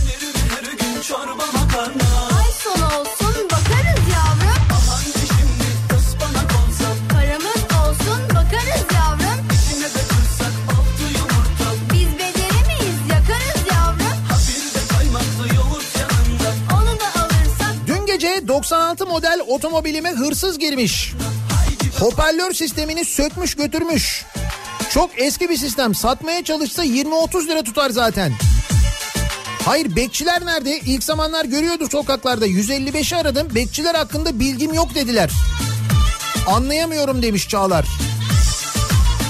[SPEAKER 2] 96 model otomobilime hırsız girmiş. Hoparlör sistemini sökmüş götürmüş. Çok eski bir sistem. Satmaya çalışsa 20-30 lira tutar zaten. Hayır bekçiler nerede? İlk zamanlar görüyordu sokaklarda. 155'i aradım. Bekçiler hakkında bilgim yok dediler. Anlayamıyorum demiş Çağlar.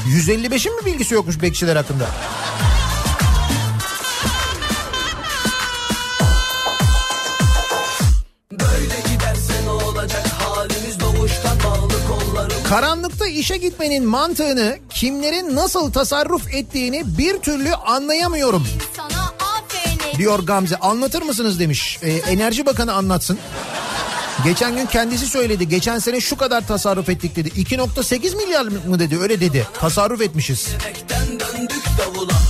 [SPEAKER 2] 155'in mi bilgisi yokmuş bekçiler hakkında? Karanlıkta işe gitmenin mantığını, kimlerin nasıl tasarruf ettiğini bir türlü anlayamıyorum. Diyor Gamze. Anlatır mısınız demiş. Ee, Enerji Bakanı anlatsın. Geçen gün kendisi söyledi. Geçen sene şu kadar tasarruf ettik dedi. 2.8 milyar mı dedi öyle dedi. Tasarruf etmişiz.
[SPEAKER 8] Döndük davula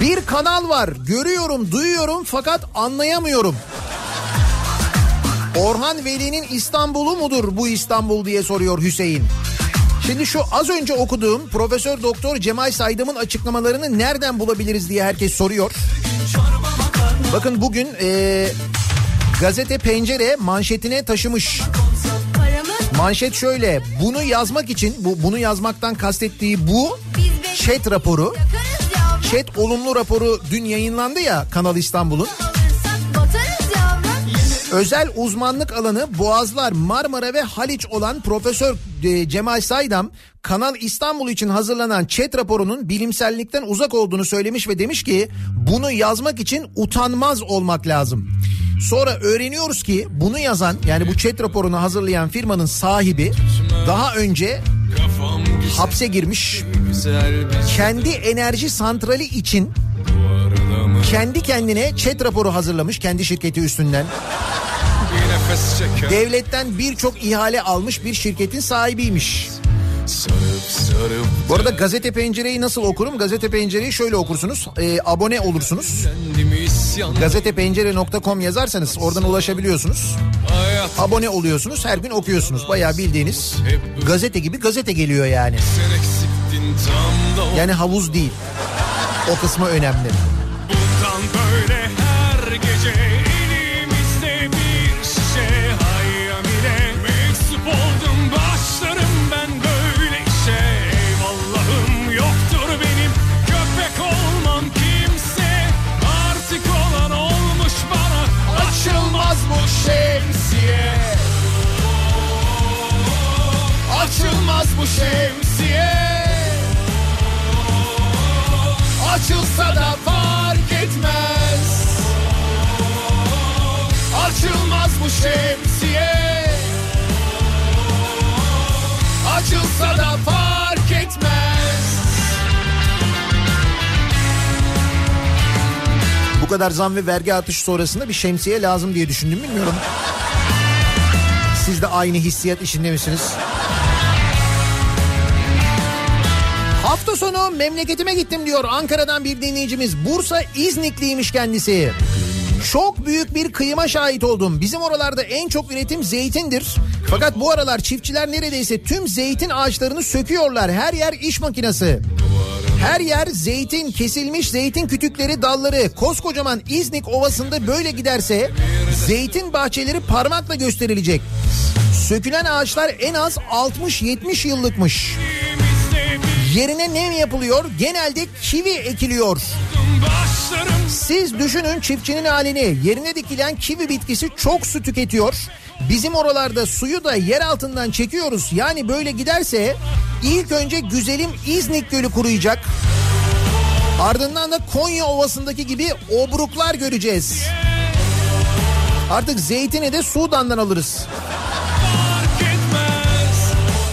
[SPEAKER 2] Bir kanal var. Görüyorum, duyuyorum fakat anlayamıyorum. Orhan Veli'nin İstanbul'u mudur bu İstanbul diye soruyor Hüseyin. Şimdi şu az önce okuduğum Profesör Doktor Cemal Saydam'ın açıklamalarını nereden bulabiliriz diye herkes soruyor. Bakın bugün eee, gazete Pencere manşetine taşımış. Manşet şöyle. Bunu yazmak için bu bunu yazmaktan kastettiği bu chat raporu. Chat olumlu raporu dün yayınlandı ya Kanal İstanbul'un. Özel uzmanlık alanı Boğazlar, Marmara ve Haliç olan Profesör e, Cemal Saydam Kanal İstanbul için hazırlanan chat raporunun bilimsellikten uzak olduğunu söylemiş ve demiş ki bunu yazmak için utanmaz olmak lazım. Sonra öğreniyoruz ki bunu yazan yani bu chat raporunu hazırlayan firmanın sahibi daha önce hapse girmiş. Kendi enerji santrali için kendi kendine chat raporu hazırlamış kendi şirketi üstünden. Devletten birçok ihale almış bir şirketin sahibiymiş. Bu arada gazete pencereyi nasıl okurum? Gazete pencereyi şöyle okursunuz. Ee, abone olursunuz. Gazetepencere.com yazarsanız oradan ulaşabiliyorsunuz. Abone oluyorsunuz. Her gün okuyorsunuz. Bayağı bildiğiniz gazete gibi gazete geliyor yani. Yani havuz değil. O kısmı önemli.
[SPEAKER 9] Bu şemsiye Açılsa da fark etmez Açılmaz bu şemsiye Açılsa da fark etmez
[SPEAKER 2] Bu kadar zam ve vergi artışı sonrasında bir şemsiye lazım diye düşündüm bilmiyorum. Siz de aynı hissiyat içinde misiniz? Sonu memleketime gittim diyor Ankara'dan bir dinleyicimiz. Bursa İznikliymiş kendisi. Çok büyük bir kıyıma şahit oldum. Bizim oralarda en çok üretim zeytindir. Fakat bu aralar çiftçiler neredeyse tüm zeytin ağaçlarını söküyorlar. Her yer iş makinesi. Her yer zeytin, kesilmiş zeytin kütükleri, dalları. Koskocaman İznik Ovası'nda böyle giderse zeytin bahçeleri parmakla gösterilecek. Sökülen ağaçlar en az 60-70 yıllıkmış. Yerine ne yapılıyor? Genelde kivi ekiliyor. Siz düşünün çiftçinin halini. Yerine dikilen kivi bitkisi çok su tüketiyor. Bizim oralarda suyu da yer altından çekiyoruz. Yani böyle giderse ilk önce güzelim İznik Gölü kuruyacak. Ardından da Konya Ovası'ndaki gibi obruklar göreceğiz. Artık zeytini de Sudan'dan alırız.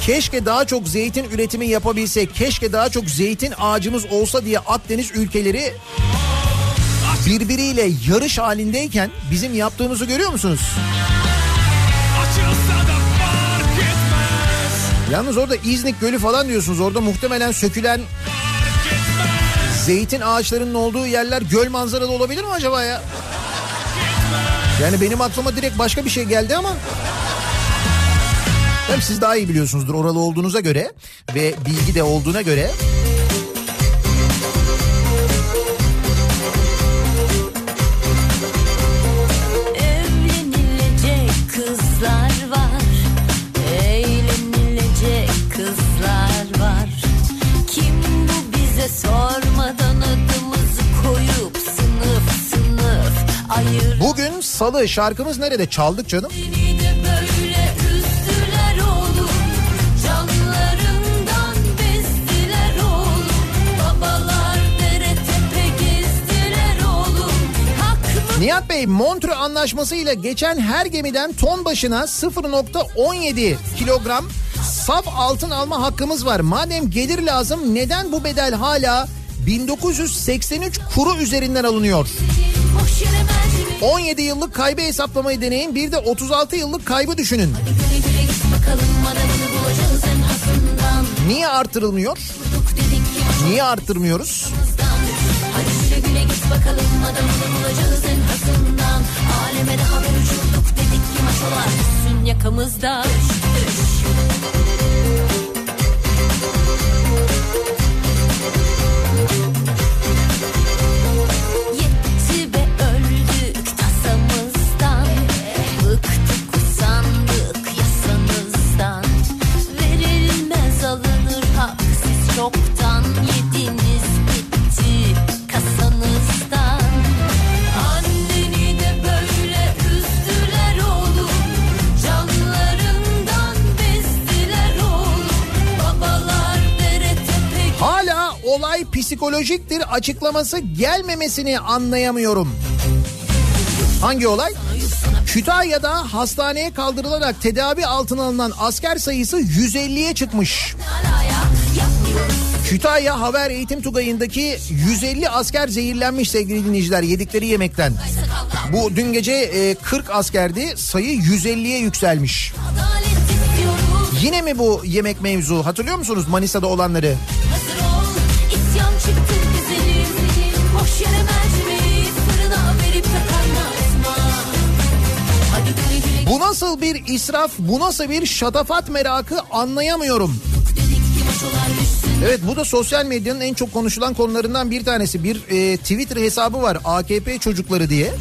[SPEAKER 2] Keşke daha çok zeytin üretimi yapabilsek. Keşke daha çok zeytin ağacımız olsa diye Akdeniz ülkeleri birbiriyle yarış halindeyken bizim yaptığımızı görüyor musunuz? Yalnız orada İznik Gölü falan diyorsunuz. Orada muhtemelen sökülen zeytin ağaçlarının olduğu yerler göl manzaralı olabilir mi acaba ya? Yani benim aklıma direkt başka bir şey geldi ama... Hem siz daha iyi biliyorsunuzdur oralı olduğunuza göre ve bilgi de olduğuna göre. Bugün salı şarkımız nerede çaldık canım? Nihat Bey Montreux Anlaşması ile geçen her gemiden ton başına 0.17 kilogram saf altın alma hakkımız var. Madem gelir lazım neden bu bedel hala 1983 kuru üzerinden alınıyor?
[SPEAKER 10] boş yere mercimek
[SPEAKER 2] 17 yıllık kaybı hesaplamayı deneyin bir de 36 yıllık kaybı düşünün. Niye artırılmıyor? Niye arttırmıyoruz?
[SPEAKER 10] Bakalım adamını bulacağız en hasından Aleme de haber uçurduk dedik ki maçolar. Üstün yakamızda. Düş, düş.
[SPEAKER 2] Olay psikolojiktir açıklaması gelmemesini anlayamıyorum. Hangi olay? Kütahya'da hastaneye kaldırılarak tedavi altına alınan asker sayısı 150'ye çıkmış. Kütahya Haber Eğitim Tugayı'ndaki 150 asker zehirlenmiş sevgili dinleyiciler yedikleri yemekten. Bu dün gece e, 40 askerdi sayı 150'ye yükselmiş. Yine mi bu yemek mevzu hatırlıyor musunuz Manisa'da olanları? Bu nasıl bir israf, bu nasıl bir şatafat merakı anlayamıyorum. Evet bu da sosyal medyanın en çok konuşulan konularından bir tanesi. Bir e, Twitter hesabı var AKP çocukları diye.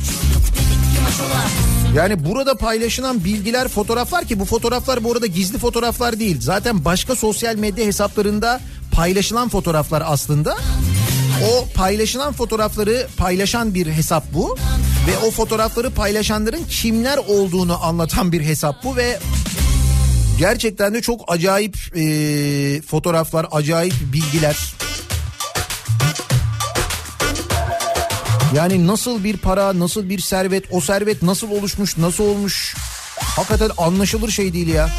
[SPEAKER 2] Yani burada paylaşılan bilgiler, fotoğraflar ki bu fotoğraflar bu arada gizli fotoğraflar değil. Zaten başka sosyal medya hesaplarında paylaşılan fotoğraflar aslında. O paylaşılan fotoğrafları paylaşan bir hesap bu. Ve o fotoğrafları paylaşanların kimler olduğunu anlatan bir hesap bu ve gerçekten de çok acayip e, fotoğraflar, acayip bilgiler. Yani nasıl bir para, nasıl bir servet, o servet nasıl oluşmuş, nasıl olmuş? Hakikaten anlaşılır şey değil ya.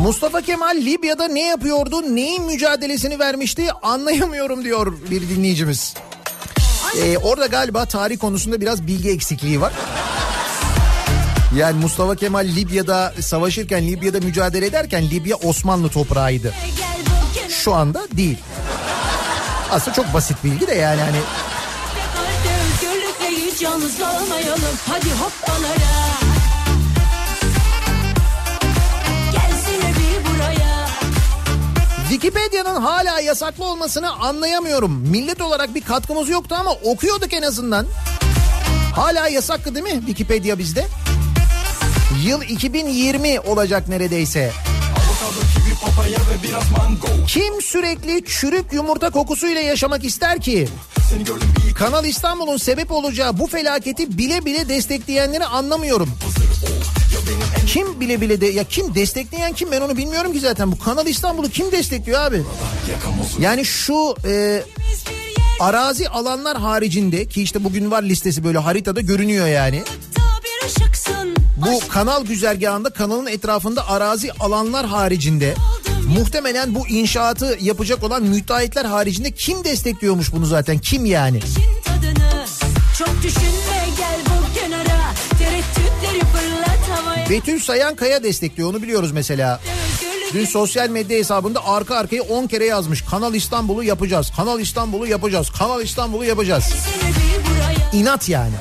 [SPEAKER 2] Mustafa Kemal Libya'da ne yapıyordu, neyin mücadelesini vermişti anlayamıyorum diyor bir dinleyicimiz. Ee, orada galiba tarih konusunda biraz bilgi eksikliği var. Yani Mustafa Kemal Libya'da savaşırken, Libya'da mücadele ederken Libya Osmanlı toprağıydı. Şu anda değil. Aslında çok basit bilgi de yani hani.
[SPEAKER 10] Hadi hoppalara.
[SPEAKER 2] Wikipedia'nın hala yasaklı olmasını anlayamıyorum. Millet olarak bir katkımız yoktu ama okuyorduk en azından. Hala yasaklı değil mi Wikipedia bizde? Yıl 2020 olacak neredeyse. Kim sürekli çürük yumurta kokusuyla yaşamak ister ki? Kanal İstanbul'un sebep olacağı bu felaketi bile bile destekleyenleri anlamıyorum. Kim bile bile de ya kim destekleyen kim ben onu bilmiyorum ki zaten. Bu Kanal İstanbul'u kim destekliyor abi? Yani şu e, arazi alanlar haricinde ki işte bugün var listesi böyle haritada görünüyor yani. Bu kanal güzergahında kanalın etrafında arazi alanlar haricinde muhtemelen bu inşaatı yapacak olan müteahhitler haricinde kim destekliyormuş bunu zaten kim yani?
[SPEAKER 10] Çok düşünme
[SPEAKER 2] Betül Sayan Kaya destekliyor onu biliyoruz mesela. Dün sosyal medya hesabında arka arkaya 10 kere yazmış. Kanal İstanbul'u yapacağız. Kanal İstanbul'u yapacağız. Kanal İstanbul'u yapacağız. İnat yani.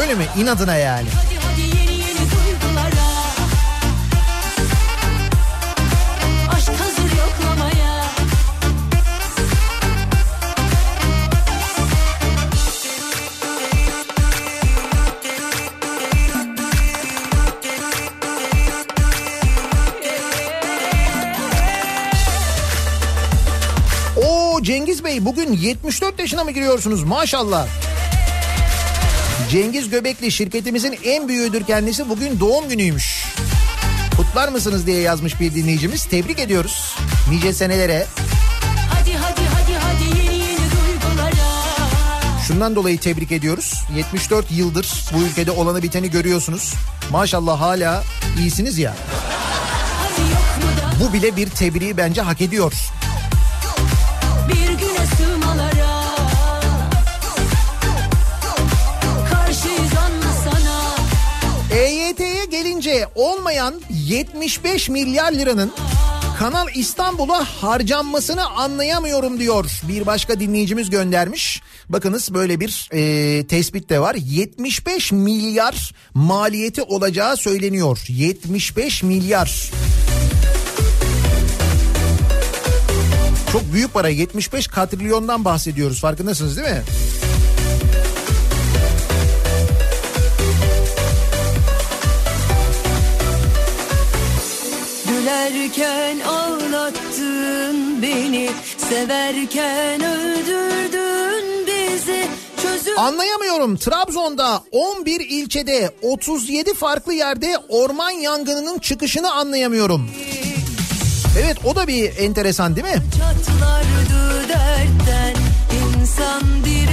[SPEAKER 2] Öyle mi? İnadına yani. Cengiz Bey bugün 74 yaşına mı giriyorsunuz maşallah. Cengiz Göbekli şirketimizin en büyüğüdür kendisi bugün doğum günüymüş. Kutlar mısınız diye yazmış bir dinleyicimiz. Tebrik ediyoruz. Nice senelere.
[SPEAKER 4] Hadi hadi hadi hadi yeni yeni
[SPEAKER 2] Şundan dolayı tebrik ediyoruz. 74 yıldır bu ülkede olanı biteni görüyorsunuz. Maşallah hala iyisiniz ya. Bu bile bir tebriği bence hak ediyor. Olmayan 75 milyar liranın Kanal İstanbul'a harcanmasını anlayamıyorum diyor. Bir başka dinleyicimiz göndermiş. Bakınız böyle bir e, tespit de var. 75 milyar maliyeti olacağı söyleniyor. 75 milyar. Çok büyük para 75 katrilyondan bahsediyoruz farkındasınız değil mi?
[SPEAKER 4] Gülerken ağlattın beni Severken öldürdün bizi Çözüm
[SPEAKER 2] Anlayamıyorum. Trabzon'da 11 ilçede 37 farklı yerde orman yangınının çıkışını anlayamıyorum. Evet o da bir enteresan değil mi?
[SPEAKER 4] çatlardı dertten insan direniyor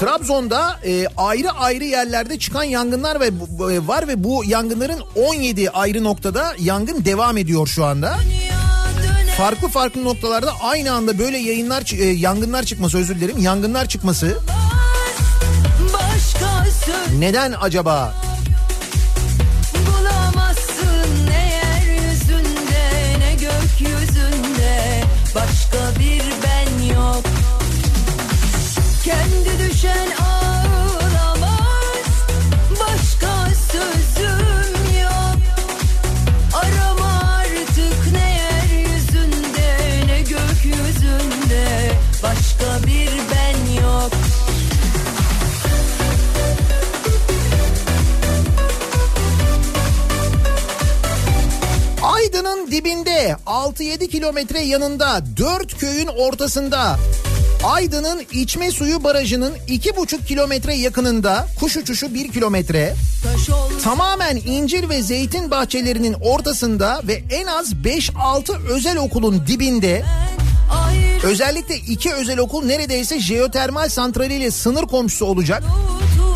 [SPEAKER 2] Trabzon'da e, ayrı ayrı yerlerde çıkan yangınlar ve e, var ve bu yangınların 17 ayrı noktada yangın devam ediyor şu anda. Farklı farklı noktalarda aynı anda böyle yayınlar e, yangınlar çıkması özür dilerim yangınlar çıkması neden acaba?
[SPEAKER 4] Başka bir ben yok Kendi
[SPEAKER 2] Aydın'ın dibinde 6-7 kilometre yanında 4 köyün ortasında Aydın'ın içme suyu barajının 2,5 kilometre yakınında kuş uçuşu 1 kilometre tamamen incir ve zeytin bahçelerinin ortasında ve en az 5-6 özel okulun dibinde özellikle iki özel okul neredeyse jeotermal santraliyle sınır komşusu olacak.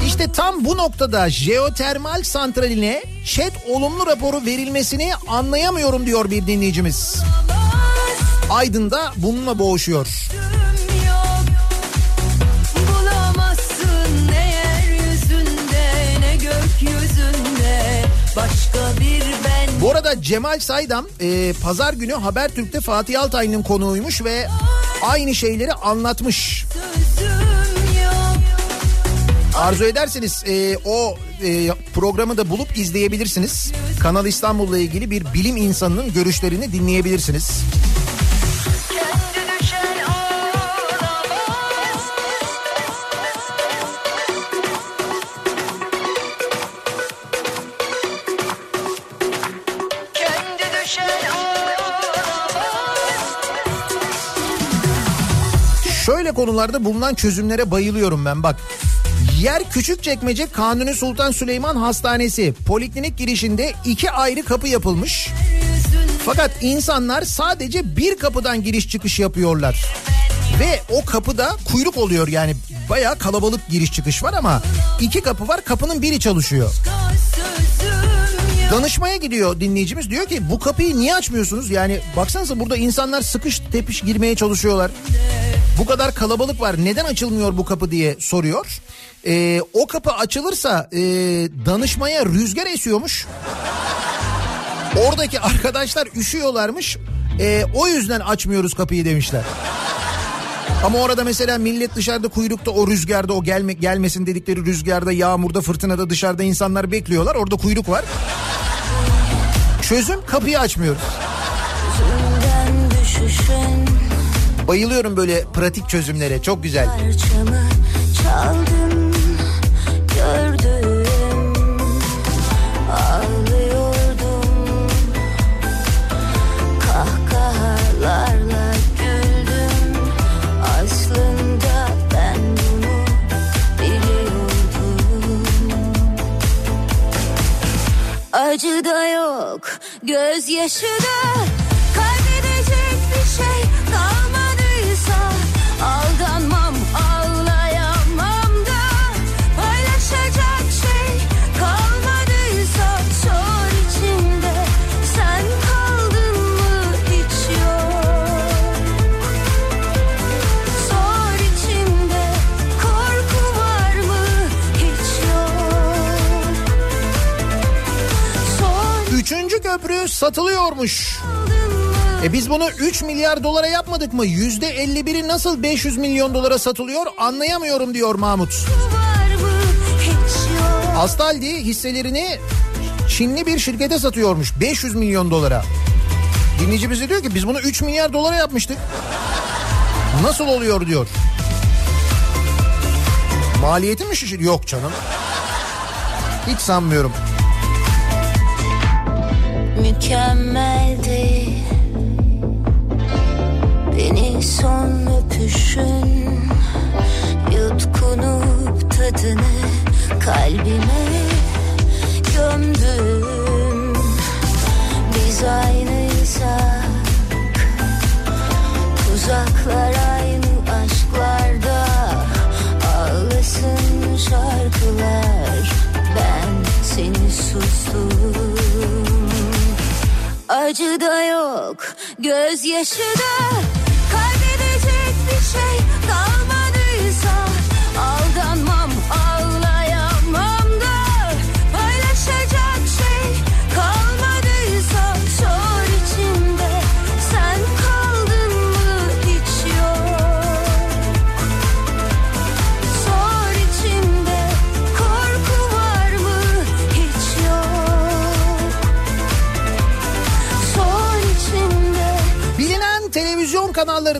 [SPEAKER 2] İşte tam bu noktada jeotermal santraline ÇED olumlu raporu verilmesini anlayamıyorum diyor bir dinleyicimiz. Aydın'da bununla boğuşuyor. Bu arada Cemal Saydam e, pazar günü Habertürk'te Fatih Altaylı'nın konuğuymuş ve aynı şeyleri anlatmış. Arzu ederseniz e, o e, programı da bulup izleyebilirsiniz. Kanal İstanbul'la ilgili bir bilim insanının görüşlerini dinleyebilirsiniz. Şöyle konularda bulunan çözümlere bayılıyorum ben bak. Yer Küçükçekmece Kanuni Sultan Süleyman Hastanesi poliklinik girişinde iki ayrı kapı yapılmış. Fakat insanlar sadece bir kapıdan giriş çıkış yapıyorlar. Ve o kapıda kuyruk oluyor yani bayağı kalabalık giriş çıkış var ama iki kapı var kapının biri çalışıyor. Danışmaya gidiyor dinleyicimiz diyor ki bu kapıyı niye açmıyorsunuz? Yani baksanıza burada insanlar sıkış tepiş girmeye çalışıyorlar. Bu kadar kalabalık var neden açılmıyor bu kapı diye soruyor. Ee, o kapı açılırsa e, danışmaya rüzgar esiyormuş. Oradaki arkadaşlar üşüyorlarmış. Ee, o yüzden açmıyoruz kapıyı demişler. Ama orada mesela millet dışarıda kuyrukta o rüzgarda o gelme, gelmesin dedikleri rüzgarda yağmurda fırtınada dışarıda insanlar bekliyorlar. Orada kuyruk var. Çözüm kapıyı açmıyoruz. Bayılıyorum böyle pratik çözümlere çok güzel.
[SPEAKER 10] parçamı çaldın Acı da yok, gözyaşı da Kaybedecek bir şey. Kalmadıysa
[SPEAKER 2] Üçüncü köprü satılıyormuş. E biz bunu 3 milyar dolara yapmadık mı? Yüzde 51'i nasıl 500 milyon dolara satılıyor anlayamıyorum diyor Mahmut. Astaldi hisselerini Çinli bir şirkete satıyormuş 500 milyon dolara. Dinleyici bize diyor ki biz bunu 3 milyar dolara yapmıştık. Nasıl oluyor diyor. Maliyeti mi şişir? Yok canım. Hiç sanmıyorum.
[SPEAKER 10] Mükemmeldi Beni son öpüşün Yutkunup tadını kalbime gömdüm Biz aynıysak Uzaklar aynı aşklarda. Ağlasın şarkılar Ben seni sustum Acı da yok, gözyaşı da. Kaybedecek bir şey kalmadıysa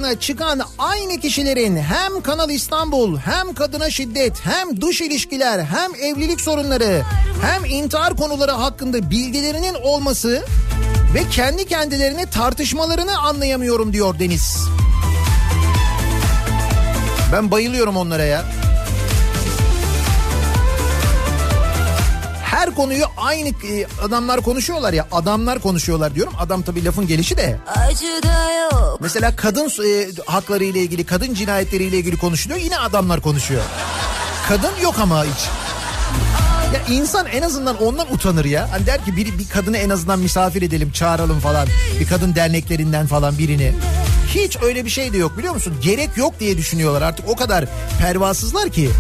[SPEAKER 2] kanallarına çıkan aynı kişilerin hem Kanal İstanbul hem kadına şiddet hem dış ilişkiler hem evlilik sorunları hem intihar konuları hakkında bilgilerinin olması ve kendi kendilerine tartışmalarını anlayamıyorum diyor Deniz. Ben bayılıyorum onlara ya. Her konuyu aynı e, adamlar konuşuyorlar ya adamlar konuşuyorlar diyorum. Adam tabii lafın gelişi de. Mesela kadın e, hakları ile ilgili, kadın cinayetleri ile ilgili konuşuluyor. Yine adamlar konuşuyor. Kadın yok ama hiç. Ya insan en azından ondan utanır ya. Hani der ki bir, bir kadını en azından misafir edelim, çağıralım falan. Bir kadın derneklerinden falan birini. Hiç öyle bir şey de yok biliyor musun? Gerek yok diye düşünüyorlar artık o kadar pervasızlar ki.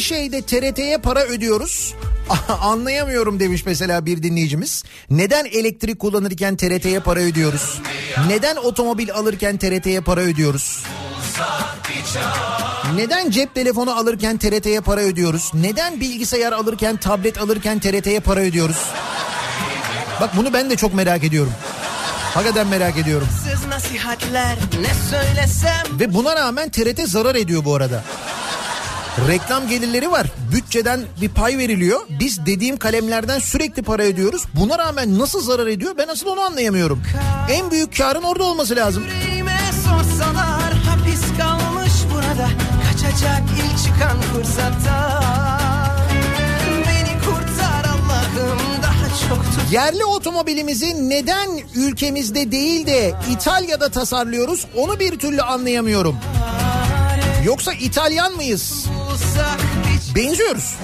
[SPEAKER 2] Her şeyde TRT'ye para ödüyoruz? Anlayamıyorum demiş mesela bir dinleyicimiz. Neden elektrik kullanırken TRT'ye para ödüyoruz? Neden otomobil alırken TRT'ye para ödüyoruz? Neden cep telefonu alırken TRT'ye para ödüyoruz? Neden bilgisayar alırken, tablet alırken TRT'ye para ödüyoruz? Bak bunu ben de çok merak ediyorum. Hakikaten merak ediyorum.
[SPEAKER 3] Siz nasihatler ne söylesem
[SPEAKER 2] Ve buna rağmen TRT zarar ediyor bu arada. Reklam gelirleri var. Bütçeden bir pay veriliyor. Biz dediğim kalemlerden sürekli para ödüyoruz. Buna rağmen nasıl zarar ediyor ben asıl onu anlayamıyorum. En büyük karın orada olması lazım.
[SPEAKER 3] Yüreğime sorsalar hapis kalmış burada Kaçacak ilk çıkan fırsatta Beni kurtar Allah'ım daha çok tut
[SPEAKER 2] Yerli otomobilimizi neden ülkemizde değil de İtalya'da tasarlıyoruz onu bir türlü anlayamıyorum. Yoksa İtalyan mıyız? Benziyoruz.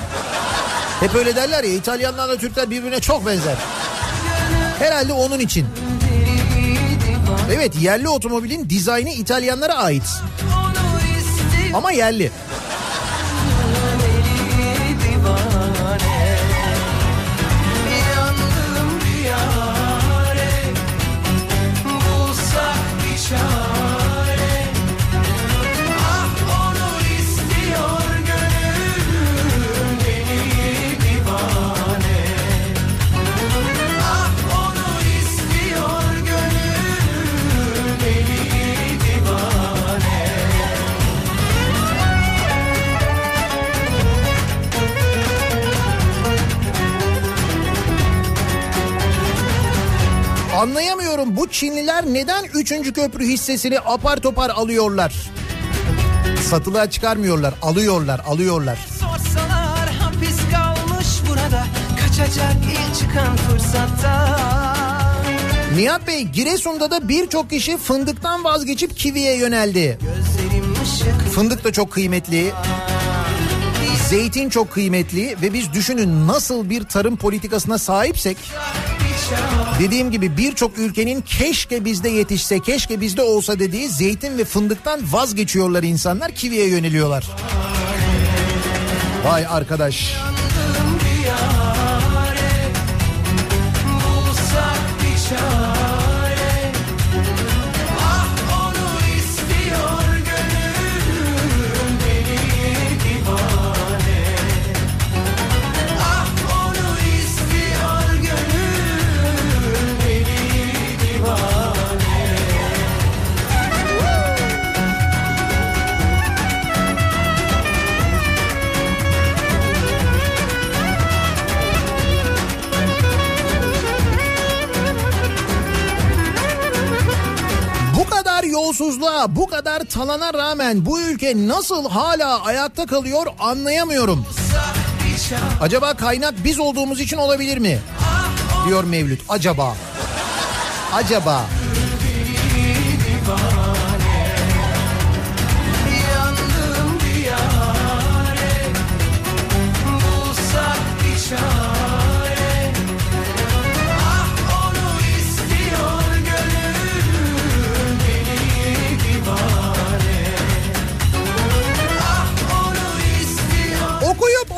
[SPEAKER 2] Hep öyle derler ya İtalyanlarla Türkler birbirine çok benzer. Herhalde onun için. Evet yerli otomobilin dizaynı İtalyanlara ait. Ama yerli. Anlayamıyorum bu Çinliler neden 3. köprü hissesini apar topar alıyorlar? Satılığa çıkarmıyorlar, alıyorlar, alıyorlar.
[SPEAKER 3] Sorsalar hapis kalmış burada Kaçacak ilk çıkan fırsatta
[SPEAKER 2] Nihat Bey, Giresun'da da birçok kişi fındıktan vazgeçip kiviye yöneldi. Fındık da çok kıymetli. Zeytin çok kıymetli ve biz düşünün nasıl bir tarım politikasına sahipsek dediğim gibi birçok ülkenin keşke bizde yetişse, keşke bizde olsa dediği zeytin ve fındıktan vazgeçiyorlar insanlar, kiviye yöneliyorlar. Vay arkadaş. Yolsuzluğa, bu kadar talana rağmen bu ülke nasıl hala ayakta kalıyor anlayamıyorum. Acaba kaynak biz olduğumuz için olabilir mi? Diyor Mevlüt. Acaba. Acaba.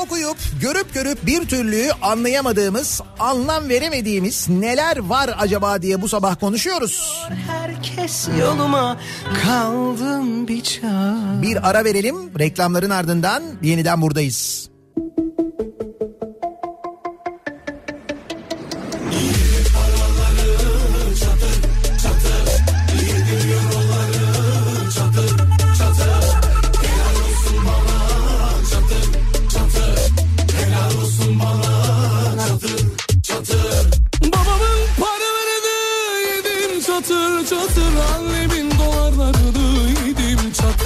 [SPEAKER 2] Okuyup görüp görüp bir türlü anlayamadığımız, anlam veremediğimiz neler var acaba diye bu sabah konuşuyoruz.
[SPEAKER 3] Herkes yoluma kaldım bir çare
[SPEAKER 2] Bir ara verelim, reklamların ardından yeniden buradayız.
[SPEAKER 9] Babamın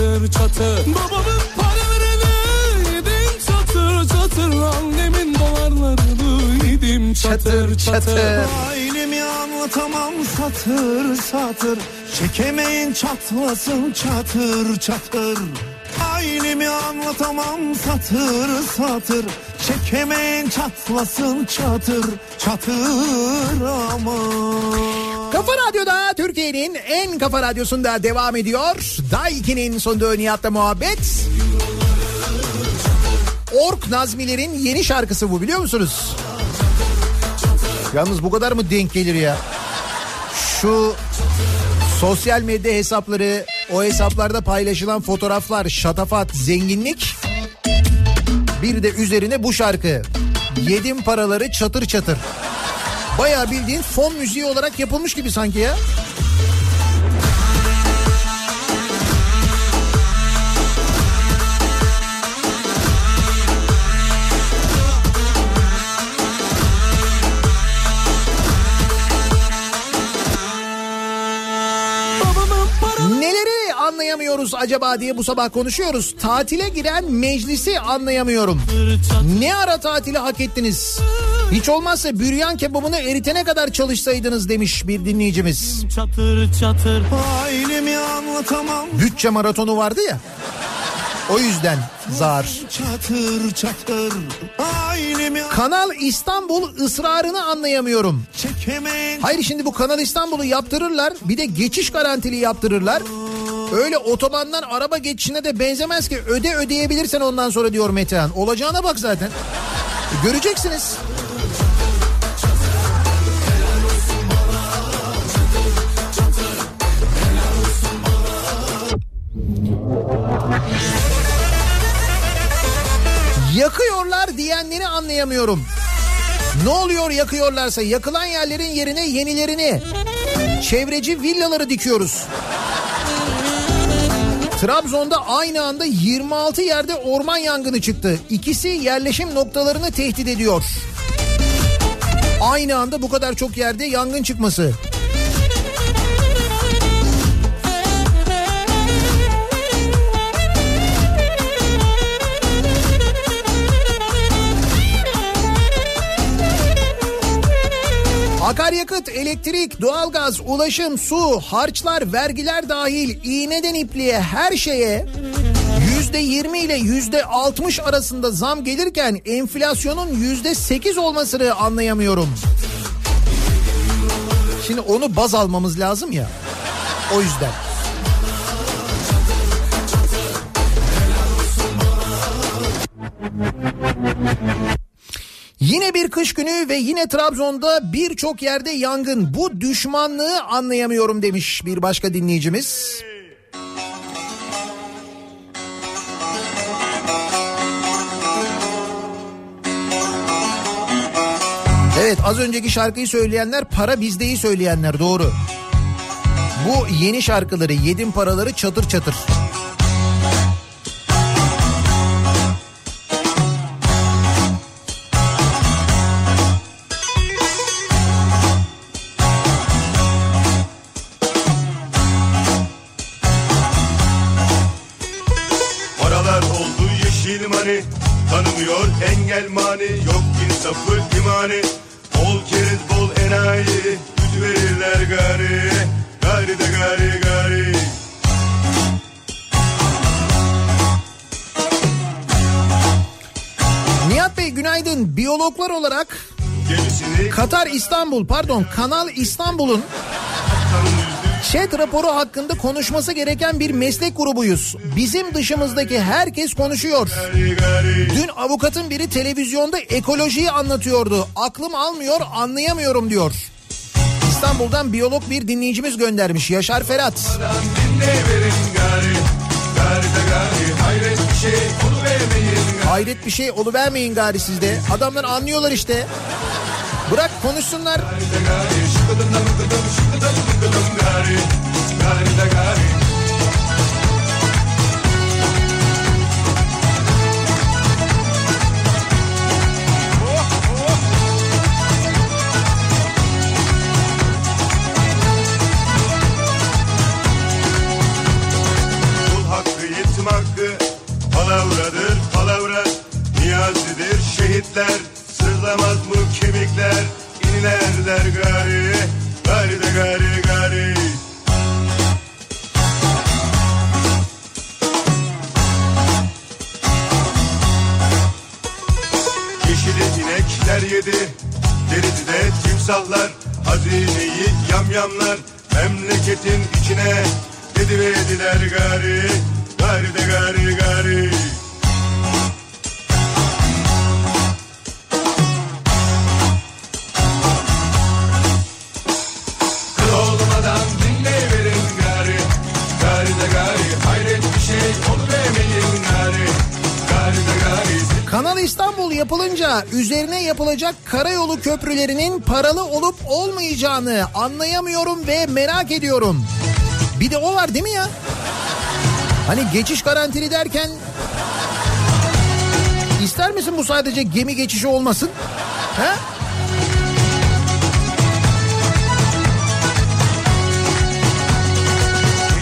[SPEAKER 9] çatır çatır. Babamın paralarını yedim çatır çatır. Annemin dolarlarını yedim çatır çatır
[SPEAKER 1] Ailemi anlatamam satır satır Çekemeyin çatlasın çatır çatır. Ailemi anlatamam satır satır Çekemeyin çatlasın çatır çatır ama
[SPEAKER 2] Kafa Radyo'da Türkiye'nin en kafa radyosunda devam ediyor. Daiki'nin sonunda Nihat'la muhabbet. Ork Nazmiler'in yeni şarkısı bu biliyor musunuz? Yalnız bu kadar mı denk gelir ya? Şu sosyal medya hesapları, o hesaplarda paylaşılan fotoğraflar, şatafat, zenginlik. Bir de üzerine bu şarkı. Yedim paraları çatır çatır. Bayağı bildiğin fon müziği olarak yapılmış gibi sanki ya. Anlayamıyoruz acaba diye bu sabah konuşuyoruz. Tatile giren meclisi anlayamıyorum. Ne ara tatili hak ettiniz? Hiç olmazsa büryan kebabını eritene kadar çalışsaydınız demiş bir dinleyicimiz.
[SPEAKER 9] Çatır çatır
[SPEAKER 1] Ailemi anlatamam
[SPEAKER 2] Bütçe maratonu vardı ya. O yüzden zar.
[SPEAKER 1] çatır çatır Ailemi
[SPEAKER 2] Kanal İstanbul ısrarını anlayamıyorum.
[SPEAKER 1] çekemeyin
[SPEAKER 2] Hayır şimdi bu Kanal İstanbul'u yaptırırlar bir de geçiş garantili yaptırırlar. Öyle otobandan araba geçişine de benzemez ki öde ödeyebilirsen ondan sonra diyor Metehan. Olacağına bak zaten. E, Göreceksiniz. Yakıyorlar diyenleri anlayamıyorum. Ne oluyor yakıyorlarsa yakılan yerlerin yerine yenilerini çevreci villaları dikiyoruz. Trabzon'da aynı anda 26 yerde orman yangını çıktı. İkisi yerleşim noktalarını tehdit ediyor. Aynı anda bu kadar çok yerde yangın çıkması. Akaryakıt, elektrik, doğalgaz, ulaşım, su, harçlar, vergiler dahil iğneden ipliğe her şeye yüzde yirmi ile yüzde altmış arasında zam gelirken enflasyonun yüzde sekiz olmasını anlayamıyorum. Şimdi onu baz almamız lazım ya. O yüzden. Yine bir kış günü ve yine Trabzon'da birçok yerde yangın. Bu düşmanlığı anlayamıyorum demiş bir başka dinleyicimiz. Evet az önceki şarkıyı söyleyenler para bizdeyi söyleyenler doğru. Bu yeni şarkıları yedim paraları çatır çatır.
[SPEAKER 11] Tanımıyor engel mani Yok insafı imani Bol keriz bol enayi Güç verirler gari Gari de gari gari
[SPEAKER 2] Nihat Bey günaydın. Biyologlar olarak Katar İstanbul pardon Kanal İstanbul'un ÇED raporu hakkında konuşması gereken bir meslek grubuyuz. Bizim dışımızdaki herkes konuşuyor.
[SPEAKER 11] gari gari
[SPEAKER 2] Dün avukatın biri televizyonda ekolojiyi anlatıyordu. Aklım almıyor anlayamıyorum diyor. İstanbul'dan biyolog bir dinleyicimiz göndermiş Yaşar Ferhat.
[SPEAKER 11] Gari Gari gari Hayret bir şey onu vermeyin gari
[SPEAKER 2] Hayret bir şey oluvermeyin gari sizde. Adamlar anlıyorlar işte. Bırak konuşsunlar.
[SPEAKER 11] gari mıkıdım gari Gari de gari. Kul hakkı yetim hakkı Palavradır. palavra
[SPEAKER 2] köprülerinin paralı olup olmayacağını anlayamıyorum ve merak ediyorum. Bir de o var değil mi ya? Hani geçiş garantili derken ister misin bu sadece gemi geçişi olmasın? He?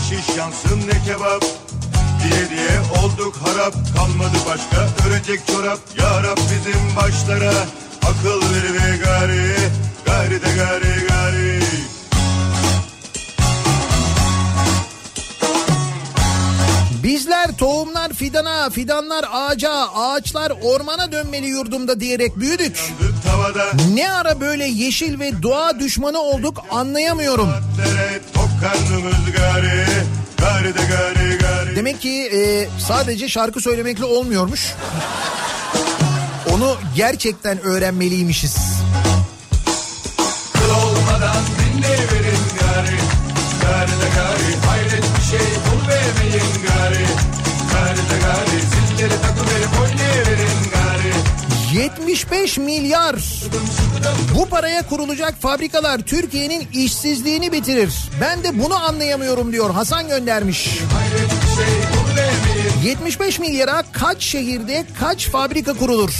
[SPEAKER 11] Şiş yansın ne kebap Diye diye olduk harap Kalmadı başka örecek çorap Ya Rab bizim başlara Akıl ver ve gari Gari de gari gari
[SPEAKER 2] Bizler tohumlar fidana, fidanlar ağaca, ağaçlar ormana dönmeli yurdumda diyerek büyüdük. Ne ara böyle yeşil ve doğa düşmanı olduk anlayamıyorum. Demek ki e, sadece şarkı söylemekle olmuyormuş. Onu gerçekten öğrenmeliymişiz.
[SPEAKER 11] Kıl olmadan dinle verin gari Gari de gari Hayret bir şey oluvermeyin gari Gari de gari Sizleri takıverip oynayıverin gari
[SPEAKER 2] 75 milyar. Bu paraya kurulacak fabrikalar Türkiye'nin işsizliğini bitirir. Ben de bunu anlayamıyorum diyor Hasan göndermiş. 75 milyara kaç şehirde kaç fabrika kurulur?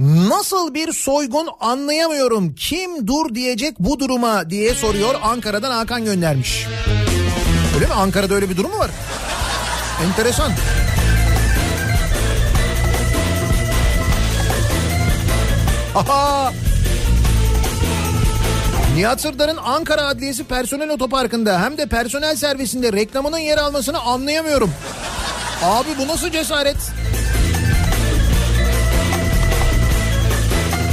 [SPEAKER 2] Nasıl bir soygun anlayamıyorum. Kim dur diyecek bu duruma diye soruyor. Ankara'dan Hakan göndermiş. Öyle mi? Ankara'da öyle bir durum mu var? Enteresan. Aha! Nihat Sırdar'ın Ankara Adliyesi personel otoparkında hem de personel servisinde reklamının yer almasını anlayamıyorum. Abi bu nasıl cesaret?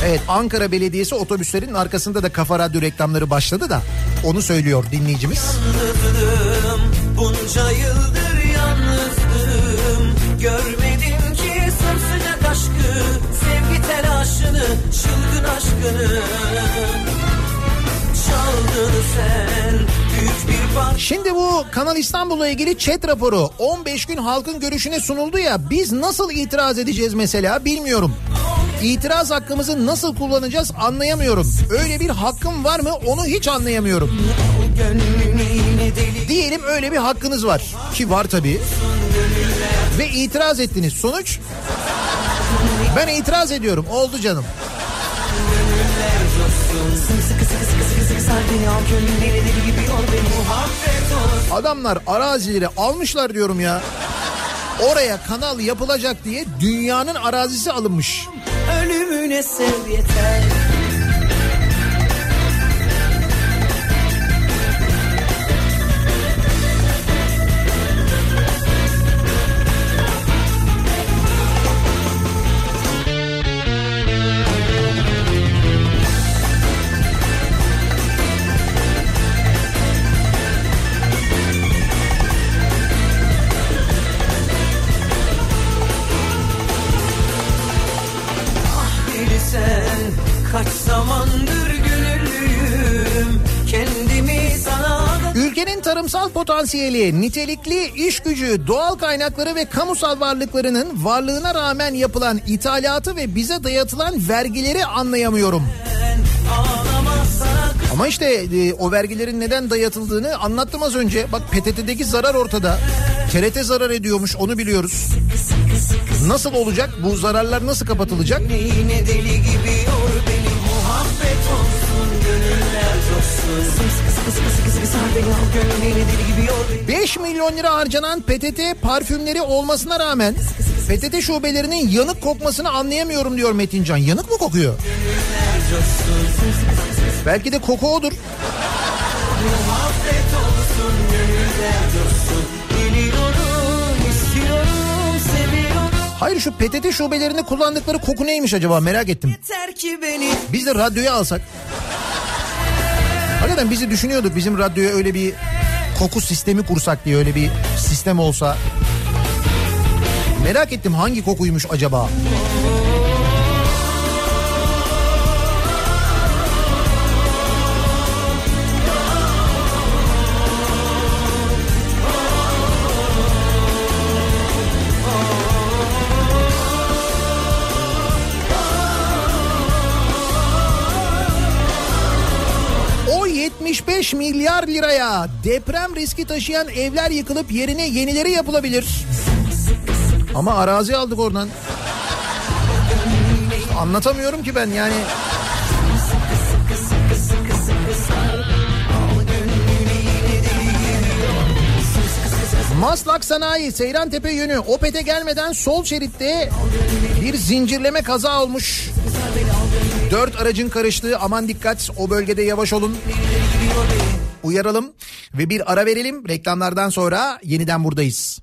[SPEAKER 2] Evet Ankara Belediyesi otobüslerinin arkasında da Kafa Radyo reklamları başladı da onu söylüyor dinleyicimiz.
[SPEAKER 3] Yalnızdım, bunca yıldır yalnızdım Görmedim ki sımsıcak aşkı Sevgi telaşını, çılgın aşkını Çaldın sen büyük bir parça
[SPEAKER 2] Şimdi bu Kanal İstanbul'la ilgili chat raporu 15 gün halkın görüşüne sunuldu ya biz nasıl itiraz edeceğiz mesela bilmiyorum. İtiraz hakkımızı nasıl kullanacağız anlayamıyorum. Öyle bir hakkım var mı onu hiç anlayamıyorum. Diyelim öyle bir hakkınız var ki var tabii. Ve itiraz ettiniz. Sonuç? Ben itiraz ediyorum. Oldu canım. Adamlar arazileri almışlar diyorum ya. Oraya kanal yapılacak diye dünyanın arazisi alınmış.
[SPEAKER 3] Ölümüne sev yeter
[SPEAKER 2] potansiyeli, nitelikli iş gücü, doğal kaynakları ve kamusal varlıklarının varlığına rağmen yapılan ithalatı ve bize dayatılan vergileri anlayamıyorum. Ama işte e, o vergilerin neden dayatıldığını anlattım az önce. Bak PTT'deki zarar ortada. TRT zarar ediyormuş onu biliyoruz. Nasıl olacak? Bu zararlar nasıl kapatılacak?
[SPEAKER 3] Yine deli gibi yor beni muhabbet olsun
[SPEAKER 2] 5 milyon lira harcanan PTT parfümleri olmasına rağmen PTT şubelerinin yanık kokmasını anlayamıyorum diyor Metincan. Yanık mı kokuyor? Belki de koku odur. Hayır şu PTT şubelerinde kullandıkları koku neymiş acaba merak ettim. Biz de radyoya alsak. Hakikaten bizi düşünüyorduk bizim radyoya öyle bir koku sistemi kursak diye öyle bir sistem olsa. Merak ettim hangi kokuymuş acaba? 75 milyar liraya deprem riski taşıyan evler yıkılıp yerine yenileri yapılabilir. Ama arazi aldık oradan. Anlatamıyorum ki ben yani. Maslak Sanayi Seyrantepe yönü Opet'e gelmeden sol şeritte bir zincirleme kaza olmuş. Dört aracın karıştığı aman dikkat o bölgede yavaş olun. Uyaralım ve bir ara verelim. Reklamlardan sonra yeniden buradayız.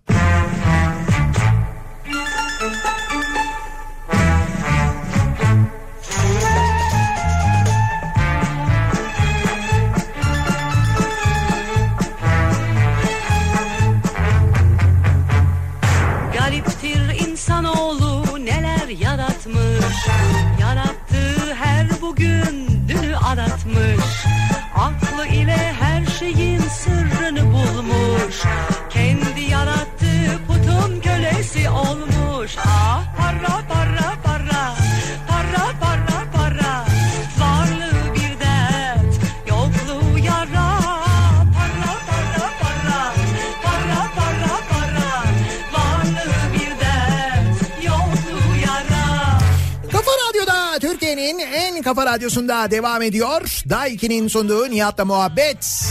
[SPEAKER 2] Kafa radyosunda devam ediyor. Daiki'nin sunduğu Nihat'la muhabbet.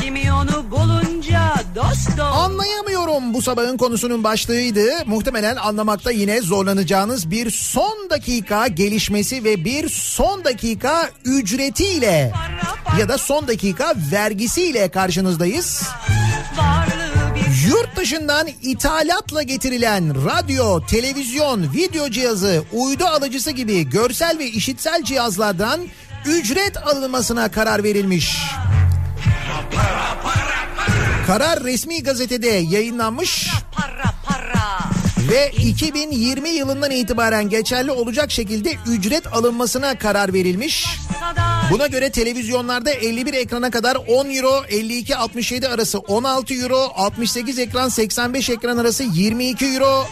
[SPEAKER 12] Kimi onu bulunca dost dost.
[SPEAKER 2] Anlayamıyorum bu sabahın konusunun başlığıydı. Muhtemelen anlamakta yine zorlanacağınız bir son dakika gelişmesi ve bir son dakika ücretiyle ya da son dakika vergisiyle karşınızdayız. Yurt dışından ithalatla getirilen radyo, televizyon, video cihazı, uydu alıcısı gibi görsel ve işitsel cihazlardan ücret alınmasına karar verilmiş. Karar resmi gazetede yayınlanmış ve 2020 yılından itibaren geçerli olacak şekilde ücret alınmasına karar verilmiş. Buna göre televizyonlarda 51 ekrana kadar 10 euro, 52-67 arası 16 euro, 68 ekran 85 ekran arası 22 euro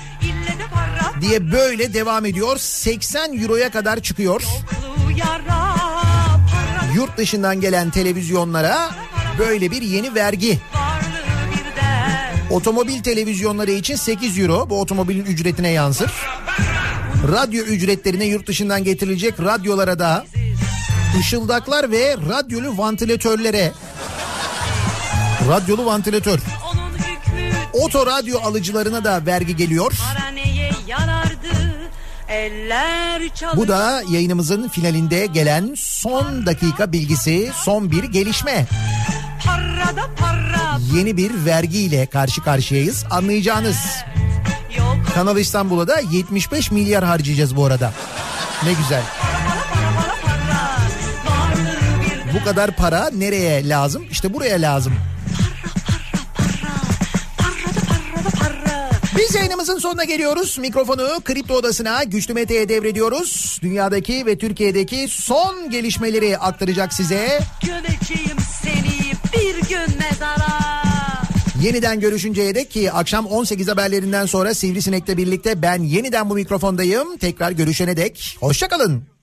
[SPEAKER 2] diye böyle devam ediyor. 80 euroya kadar çıkıyor. Yurt dışından gelen televizyonlara böyle bir yeni vergi. Otomobil televizyonları için 8 euro bu otomobilin ücretine yansır. Radyo ücretlerine yurt dışından getirilecek radyolara da ışıldaklar ve radyolu vantilatörlere radyolu vantilatör oto radyo alıcılarına da vergi geliyor. Bu da yayınımızın finalinde gelen son dakika bilgisi, son bir gelişme. Yeni bir vergiyle karşı karşıyayız. Anlayacağınız. Kanal İstanbul'a da 75 milyar harcayacağız bu arada. Ne güzel. Kadar para nereye lazım? İşte buraya lazım. Biz yayınımızın sonuna geliyoruz. Mikrofonu Kripto Odası'na Güçlü Mete'ye devrediyoruz. Dünyadaki ve Türkiye'deki son gelişmeleri aktaracak size.
[SPEAKER 12] Gömeceğim seni bir gün mezara.
[SPEAKER 2] Yeniden görüşünceye dek ki akşam 18 haberlerinden sonra Sivrisinek'le birlikte ben yeniden bu mikrofondayım. Tekrar görüşene dek hoşçakalın.